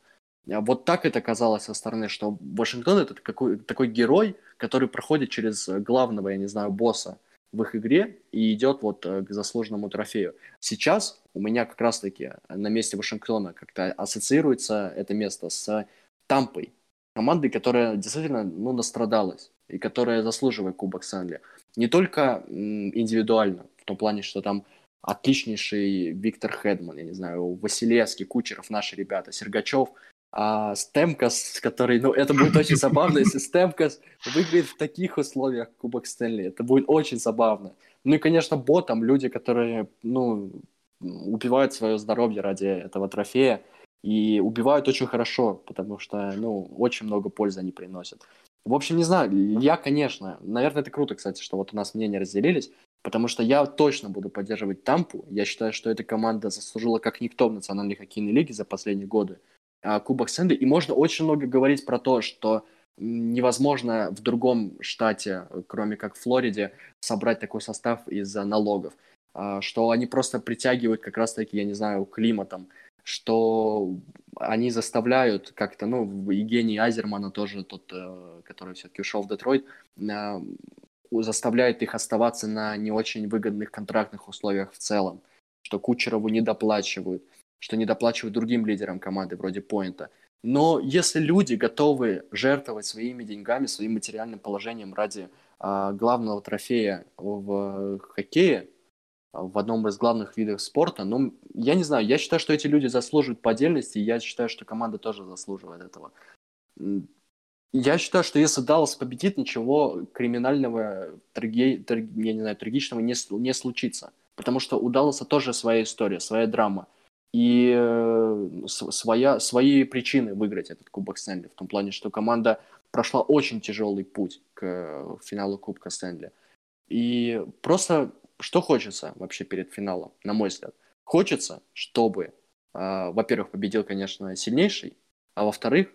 А вот так это казалось со стороны, что Вашингтон – это такой, такой герой, который проходит через главного, я не знаю, босса в их игре и идет вот э, к заслуженному трофею. Сейчас у меня как раз-таки на месте Вашингтона как-то ассоциируется это место с Тампой, командой, которая действительно ну, настрадалась и которая заслуживает Кубок Стэнли. Не только индивидуально, том плане, что там отличнейший Виктор Хедман, я не знаю, Василевский, Кучеров, наши ребята, Сергачев, а Стемкас, который, ну, это будет очень забавно, если Стемкас выиграет в таких условиях Кубок Стэнли, это будет очень забавно. Ну и, конечно, ботом люди, которые, ну, убивают свое здоровье ради этого трофея, и убивают очень хорошо, потому что, ну, очень много пользы они приносят. В общем, не знаю, я, конечно, наверное, это круто, кстати, что вот у нас мнения разделились, Потому что я точно буду поддерживать Тампу. Я считаю, что эта команда заслужила как никто в Национальной хоккейной лиге за последние годы а, Кубок Сэнди. И можно очень много говорить про то, что невозможно в другом штате, кроме как в Флориде, собрать такой состав из-за налогов. А, что они просто притягивают как раз-таки, я не знаю, климатом. Что они заставляют как-то, ну, Евгений Азермана тоже, тот, э, который все-таки ушел в Детройт, а, заставляет их оставаться на не очень выгодных контрактных условиях в целом, что Кучерову не доплачивают, что не доплачивают другим лидерам команды вроде Поинта. Но если люди готовы жертвовать своими деньгами, своим материальным положением ради э, главного трофея в хоккее, в одном из главных видов спорта, ну, я не знаю, я считаю, что эти люди заслуживают по отдельности, и я считаю, что команда тоже заслуживает этого. Я считаю, что если Даллас победит, ничего криминального, траги... траг... я не знаю, трагичного не, не случится. Потому что у Далласа тоже своя история, своя драма. И э, своя, свои причины выиграть этот Кубок Стэнли. В том плане, что команда прошла очень тяжелый путь к финалу Кубка Стэнли. И просто что хочется вообще перед финалом, на мой взгляд? Хочется, чтобы, э, во-первых, победил, конечно, сильнейший, а во-вторых,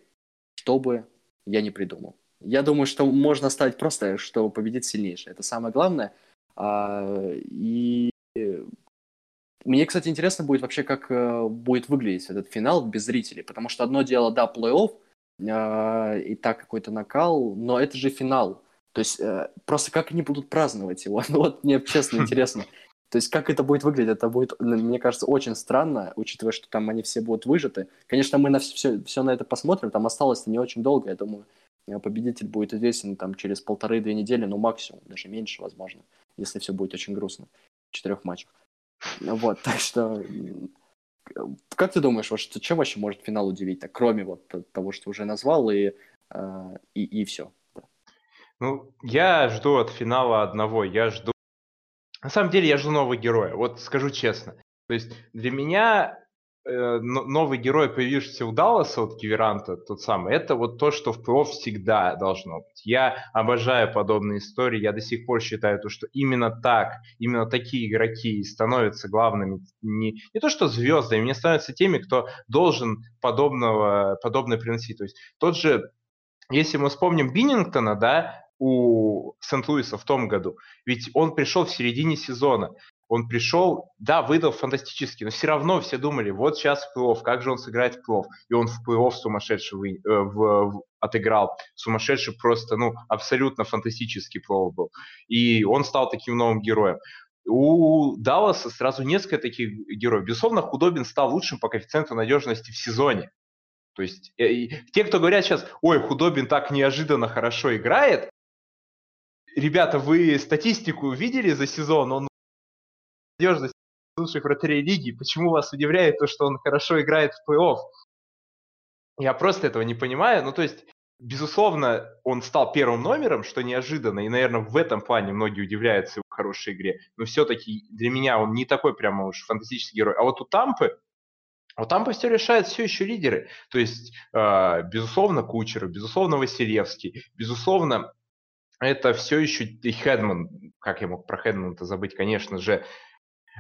чтобы я не придумал. Я думаю, что можно ставить просто, что победит сильнейший. Это самое главное. А, и мне, кстати, интересно будет вообще, как э, будет выглядеть этот финал без зрителей. Потому что одно дело, да, плей-офф, а, и так какой-то накал, но это же финал. То есть э, просто как они будут праздновать его? Ну вот мне честно интересно. То есть как это будет выглядеть, это будет, мне кажется, очень странно, учитывая, что там они все будут выжаты. Конечно, мы на все, все на это посмотрим, там осталось не очень долго, я думаю, э, победитель будет известен там через полторы-две недели, ну максимум, даже меньше, возможно, если все будет очень грустно в четырех матчах. Вот, так что как ты думаешь, вот что, чем вообще может финал удивить, так, кроме вот того, что уже назвал, и, э, и, и все? Ну, я жду от финала одного. Я жду... На самом деле, я жду нового героя. Вот скажу честно. То есть для меня э, новый герой, появившийся у Далласа, от Киверанта, тот самый, это вот то, что в ПО всегда должно быть. Я обожаю подобные истории, я до сих пор считаю то, что именно так, именно такие игроки становятся главными, не, не то что звездами, не становятся теми, кто должен подобного, подобное приносить. То есть тот же, если мы вспомним Биннингтона, да, у Сент-Луиса в том году. Ведь он пришел в середине сезона. Он пришел, да, выдал фантастически, но все равно все думали, вот сейчас в плей-офф, как же он сыграет в плей-офф. И он в плей-офф сумасшедший вы, э, в, в, отыграл. Сумасшедший просто, ну, абсолютно фантастический плей-офф был. И он стал таким новым героем. У Далласа сразу несколько таких героев. Безусловно, Худобин стал лучшим по коэффициенту надежности в сезоне. То есть э, те, кто говорят сейчас, ой, Худобин так неожиданно хорошо играет, ребята, вы статистику видели за сезон? Он надежность лучших вратарей лиги. Почему вас удивляет то, что он хорошо играет в плей-офф? Я просто этого не понимаю. Ну, то есть, безусловно, он стал первым номером, что неожиданно. И, наверное, в этом плане многие удивляются его хорошей игре. Но все-таки для меня он не такой прямо уж фантастический герой. А вот у Тампы, у Тампы все решают все еще лидеры. То есть, э, безусловно, Кучеров, безусловно, Василевский, безусловно, это все еще и Хедман, как я мог про Хедмана-то забыть, конечно же,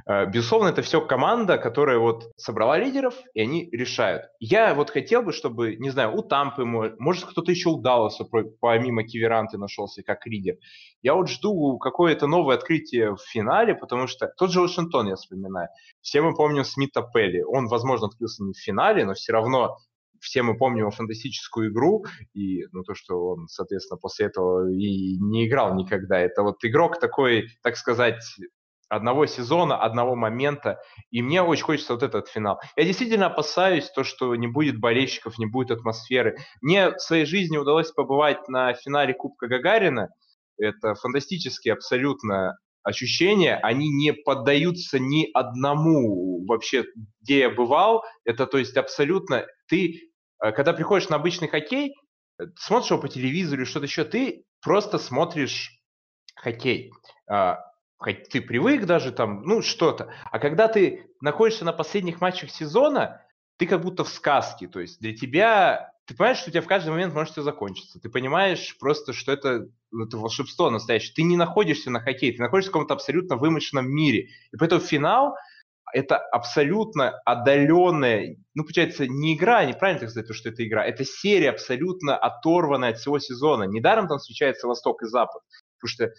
э, Безусловно, это все команда, которая вот собрала лидеров, и они решают. Я вот хотел бы, чтобы, не знаю, у Тампы, может, кто-то еще у Далласа, помимо Киверанты, нашелся как лидер. Я вот жду какое-то новое открытие в финале, потому что тот же Вашингтон, я вспоминаю. Все мы помним Смита Пелли. Он, возможно, открылся не в финале, но все равно все мы помним фантастическую игру, и ну, то, что он, соответственно, после этого и не играл никогда. Это вот игрок такой, так сказать, одного сезона, одного момента, и мне очень хочется вот этот финал. Я действительно опасаюсь то, что не будет болельщиков, не будет атмосферы. Мне в своей жизни удалось побывать на финале Кубка Гагарина, это фантастические абсолютно ощущения, они не поддаются ни одному вообще, где я бывал. Это, то есть, абсолютно ты когда приходишь на обычный хоккей, э, смотришь его по телевизору, что-то еще, ты просто смотришь хоккей. А, ты привык даже там, ну, что-то. А когда ты находишься на последних матчах сезона, ты как будто в сказке. То есть для тебя, ты понимаешь, что у тебя в каждый момент может все закончиться. Ты понимаешь просто, что это, это волшебство настоящее. Ты не находишься на хоккее, ты находишься в каком-то абсолютно вымышленном мире. И поэтому финал это абсолютно отдаленная, ну, получается, не игра, неправильно так сказать, что это игра, это серия абсолютно оторванная от всего сезона. Недаром там встречается Восток и Запад, потому что э,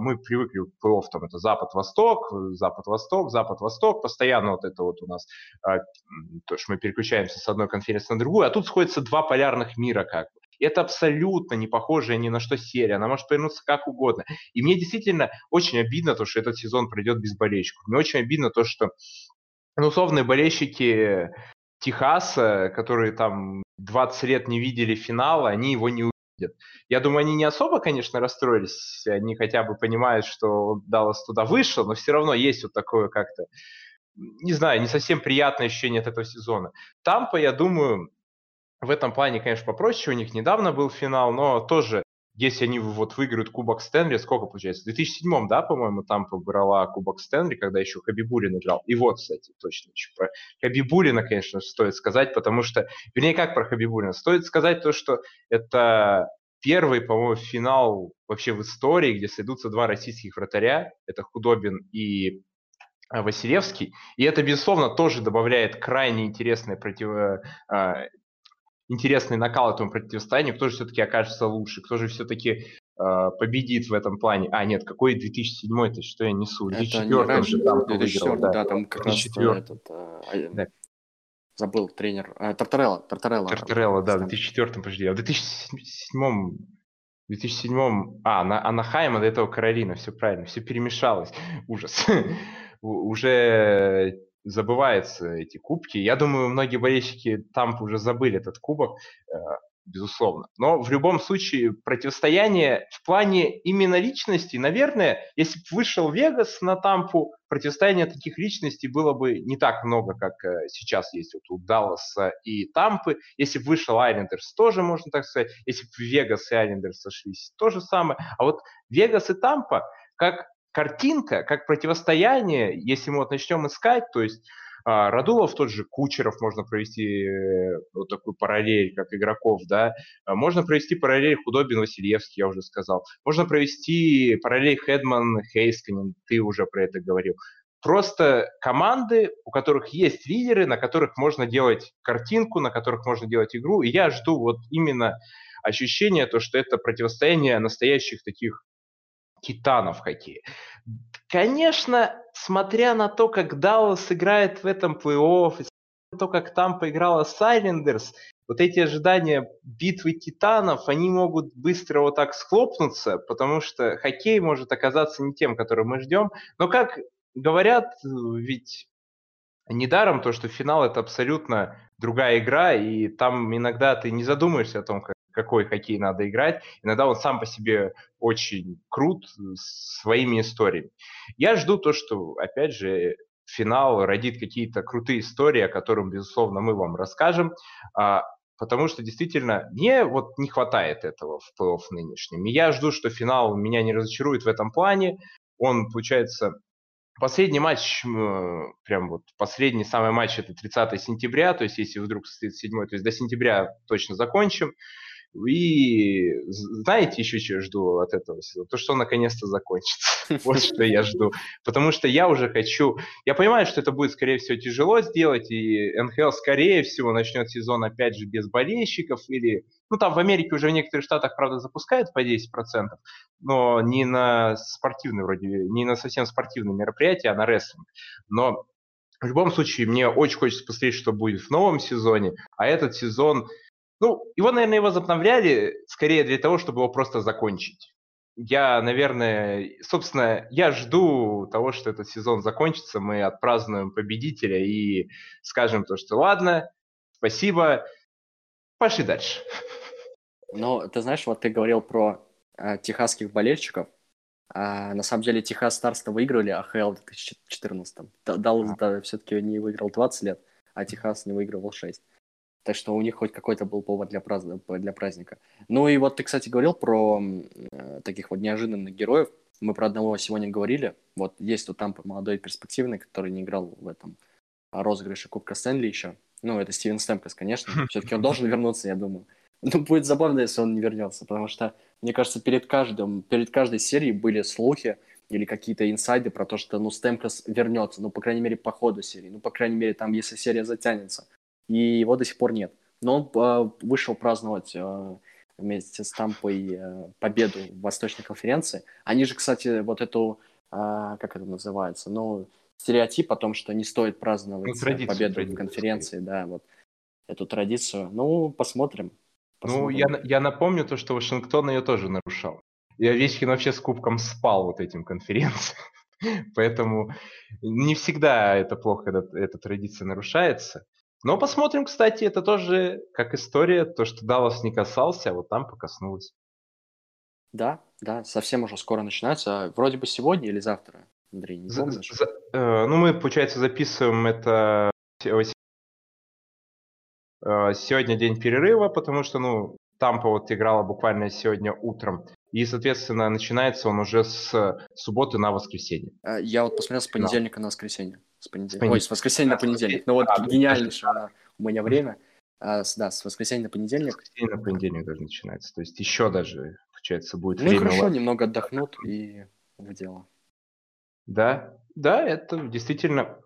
мы привыкли к плей там это Запад-Восток, Запад-Восток, Запад-Восток, постоянно вот это вот у нас, э, то, что мы переключаемся с одной конференции на другую, а тут сходятся два полярных мира как бы. Это абсолютно не похожая ни на что серия, она может повернуться как угодно. И мне действительно очень обидно то, что этот сезон пройдет без болельщиков. Мне очень обидно то, что ну, условные болельщики Техаса, которые там 20 лет не видели финала, они его не увидят. Я думаю, они не особо, конечно, расстроились, они хотя бы понимают, что Даллас туда вышел, но все равно есть вот такое как-то, не знаю, не совсем приятное ощущение от этого сезона. Тампа, я думаю, в этом плане, конечно, попроще. У них недавно был финал, но тоже, если они вот выиграют Кубок Стэнли, сколько получается? В 2007, да, по-моему, там побрала Кубок Стэнли, когда еще Хабибулин играл. И вот, кстати, точно еще про Хабибулина, конечно, стоит сказать, потому что, вернее, как про Хабибулина? Стоит сказать то, что это первый, по-моему, финал вообще в истории, где сойдутся два российских вратаря, это Худобин и а, Василевский. И это, безусловно, тоже добавляет крайне интересное против, а, интересный накал этому противостоянию, кто же все-таки окажется лучше, кто же все-таки э, победит в этом плане. А, нет, какой 2007 это что я несу? В 2004 же там 2004, выиграл, да, да, там как 2004. раз этот, э, да. забыл тренер, э, Тартарелла, Тартарелла. Тартарелла, да, в 2004, подожди, а в 2007 в 2007 а, на Анахайма до этого Каролина, все правильно, все перемешалось, ужас. Уже забываются эти кубки. Я думаю, многие болельщики там уже забыли этот кубок. Э, безусловно. Но в любом случае противостояние в плане именно личности, наверное, если бы вышел Вегас на Тампу, противостояние таких личностей было бы не так много, как э, сейчас есть вот у Далласа и Тампы. Если бы вышел Айлендерс, тоже можно так сказать. Если бы Вегас и Айлендерс сошлись, то же самое. А вот Вегас и Тампа, как картинка, как противостояние, если мы вот начнем искать, то есть а, Радулов, тот же Кучеров, можно провести э, вот такую параллель, как игроков, да. А, можно провести параллель Худобин, Васильевский, я уже сказал. Можно провести параллель Хедман, Хейсканин, ты уже про это говорил. Просто команды, у которых есть лидеры, на которых можно делать картинку, на которых можно делать игру. И я жду вот именно ощущение, то, что это противостояние настоящих таких титанов хоккея. Конечно, смотря на то, как Даллас играет в этом плей-офф, и то, как там поиграла Сайлендерс, вот эти ожидания битвы титанов, они могут быстро вот так схлопнуться, потому что хоккей может оказаться не тем, который мы ждем. Но как говорят, ведь недаром то, что финал это абсолютно другая игра, и там иногда ты не задумаешься о том, как какой хоккей надо играть. Иногда он сам по себе очень крут своими историями. Я жду то, что, опять же, финал родит какие-то крутые истории, о которых, безусловно, мы вам расскажем. А, потому что действительно мне вот не хватает этого в плей-офф нынешнем. И я жду, что финал меня не разочарует в этом плане. Он, получается, последний матч, прям вот последний самый матч это 30 сентября, то есть если вдруг состоит 7, то есть до сентября точно закончим. И знаете еще, что я жду от этого сезона? То, что он наконец-то закончится. Вот что я жду. Потому что я уже хочу... Я понимаю, что это будет, скорее всего, тяжело сделать, и НХЛ, скорее всего, начнет сезон, опять же, без болельщиков, или... Ну, там в Америке уже в некоторых штатах, правда, запускают по 10%, но не на спортивные вроде, не на совсем спортивные мероприятия, а на рестлинг. Но в любом случае, мне очень хочется посмотреть, что будет в новом сезоне, а этот сезон ну, его, наверное, возобновляли скорее для того, чтобы его просто закончить. Я, наверное, собственно, я жду того, что этот сезон закончится, мы отпразднуем победителя и скажем то, что ладно, спасибо, пошли дальше. Ну, ты знаешь, вот ты говорил про э, техасских болельщиков. А, на самом деле Техас Старство выиграли АХЛ в 2014. Даллас да, все-таки не выиграл 20 лет, а Техас не выигрывал 6. Так что у них хоть какой-то был повод для, празд... для праздника. Ну и вот ты, кстати, говорил про э, таких вот неожиданных героев. Мы про одного сегодня говорили. Вот есть тут там молодой перспективный, который не играл в этом розыгрыше Кубка Стэнли еще. Ну, это Стивен Стэмпес, конечно. Все-таки он должен вернуться, я думаю. Ну, будет забавно, если он не вернется, потому что, мне кажется, перед, каждым, перед каждой серией были слухи или какие-то инсайды про то, что, ну, Стэмпес вернется, ну, по крайней мере, по ходу серии, ну, по крайней мере, там, если серия затянется и его до сих пор нет. Но он э, вышел праздновать э, вместе с Тампой э, победу в Восточной конференции. Они же, кстати, вот эту, э, как это называется, ну, стереотип о том, что не стоит праздновать ну, традицию, победу традицию, в конференции, да, вот эту традицию. Ну, посмотрим. посмотрим. Ну, я, я напомню то, что Вашингтон ее тоже нарушал. И Овечкин вообще с кубком спал вот этим конференциям. Поэтому не всегда это плохо, когда эта традиция нарушается. Но посмотрим, кстати, это тоже как история, то, что Даллас не касался, а вот там покоснулось. Да, да, совсем уже скоро начинается. Вроде бы сегодня или завтра, Андрей, не помнишь? За, э, ну, мы, получается, записываем это э, сегодня день перерыва, потому что, ну, Тампа вот играла буквально сегодня утром. И, соответственно, начинается он уже с субботы на воскресенье. Э, я вот посмотрел с понедельника на воскресенье. С понедельника. Ой, с воскресенья на понедельник. Ну вот а, гениальнейшее у меня время. А, да, с воскресенья на понедельник. С воскресенья на понедельник даже начинается. То есть еще даже, получается, будет ну, время. Ну хорошо, немного отдохнут и в дело. Да, да, это действительно...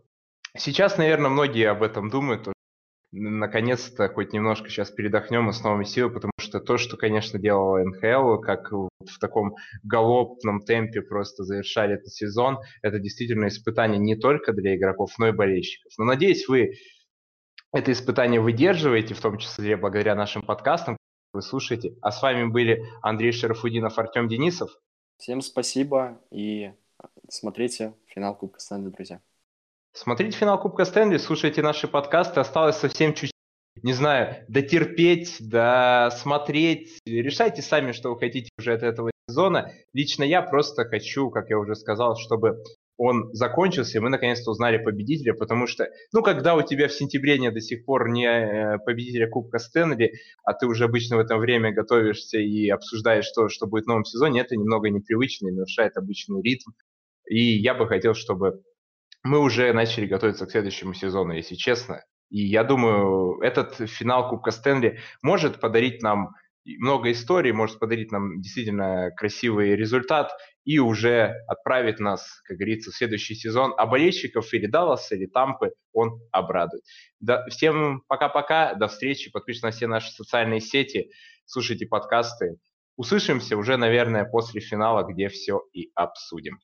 Сейчас, наверное, многие об этом думают, наконец-то хоть немножко сейчас передохнем и с новыми силами, потому что то, что, конечно, делала НХЛ, как в таком галопном темпе просто завершали этот сезон, это действительно испытание не только для игроков, но и болельщиков. Но надеюсь, вы это испытание выдерживаете, в том числе благодаря нашим подкастам, вы слушаете. А с вами были Андрей Шарафудинов, Артем Денисов. Всем спасибо и смотрите финал Кубка Стэнли, друзья. Смотрите финал Кубка Стэнли, слушайте наши подкасты. Осталось совсем чуть-чуть не знаю, дотерпеть, досмотреть. Решайте сами, что вы хотите уже от этого сезона. Лично я просто хочу, как я уже сказал, чтобы он закончился, и мы наконец-то узнали победителя, потому что, ну, когда у тебя в сентябре не до сих пор не э, победителя Кубка Стэнли, а ты уже обычно в это время готовишься и обсуждаешь то, что будет в новом сезоне, это немного непривычно и нарушает обычный ритм. И я бы хотел, чтобы мы уже начали готовиться к следующему сезону, если честно. И я думаю, этот финал Кубка Стэнли может подарить нам много историй, может подарить нам действительно красивый результат и уже отправить нас, как говорится, в следующий сезон. А болельщиков или Далласа, или Тампы он обрадует. Да, всем пока-пока, до встречи, подписывайтесь на все наши социальные сети, слушайте подкасты. Услышимся уже, наверное, после финала, где все и обсудим.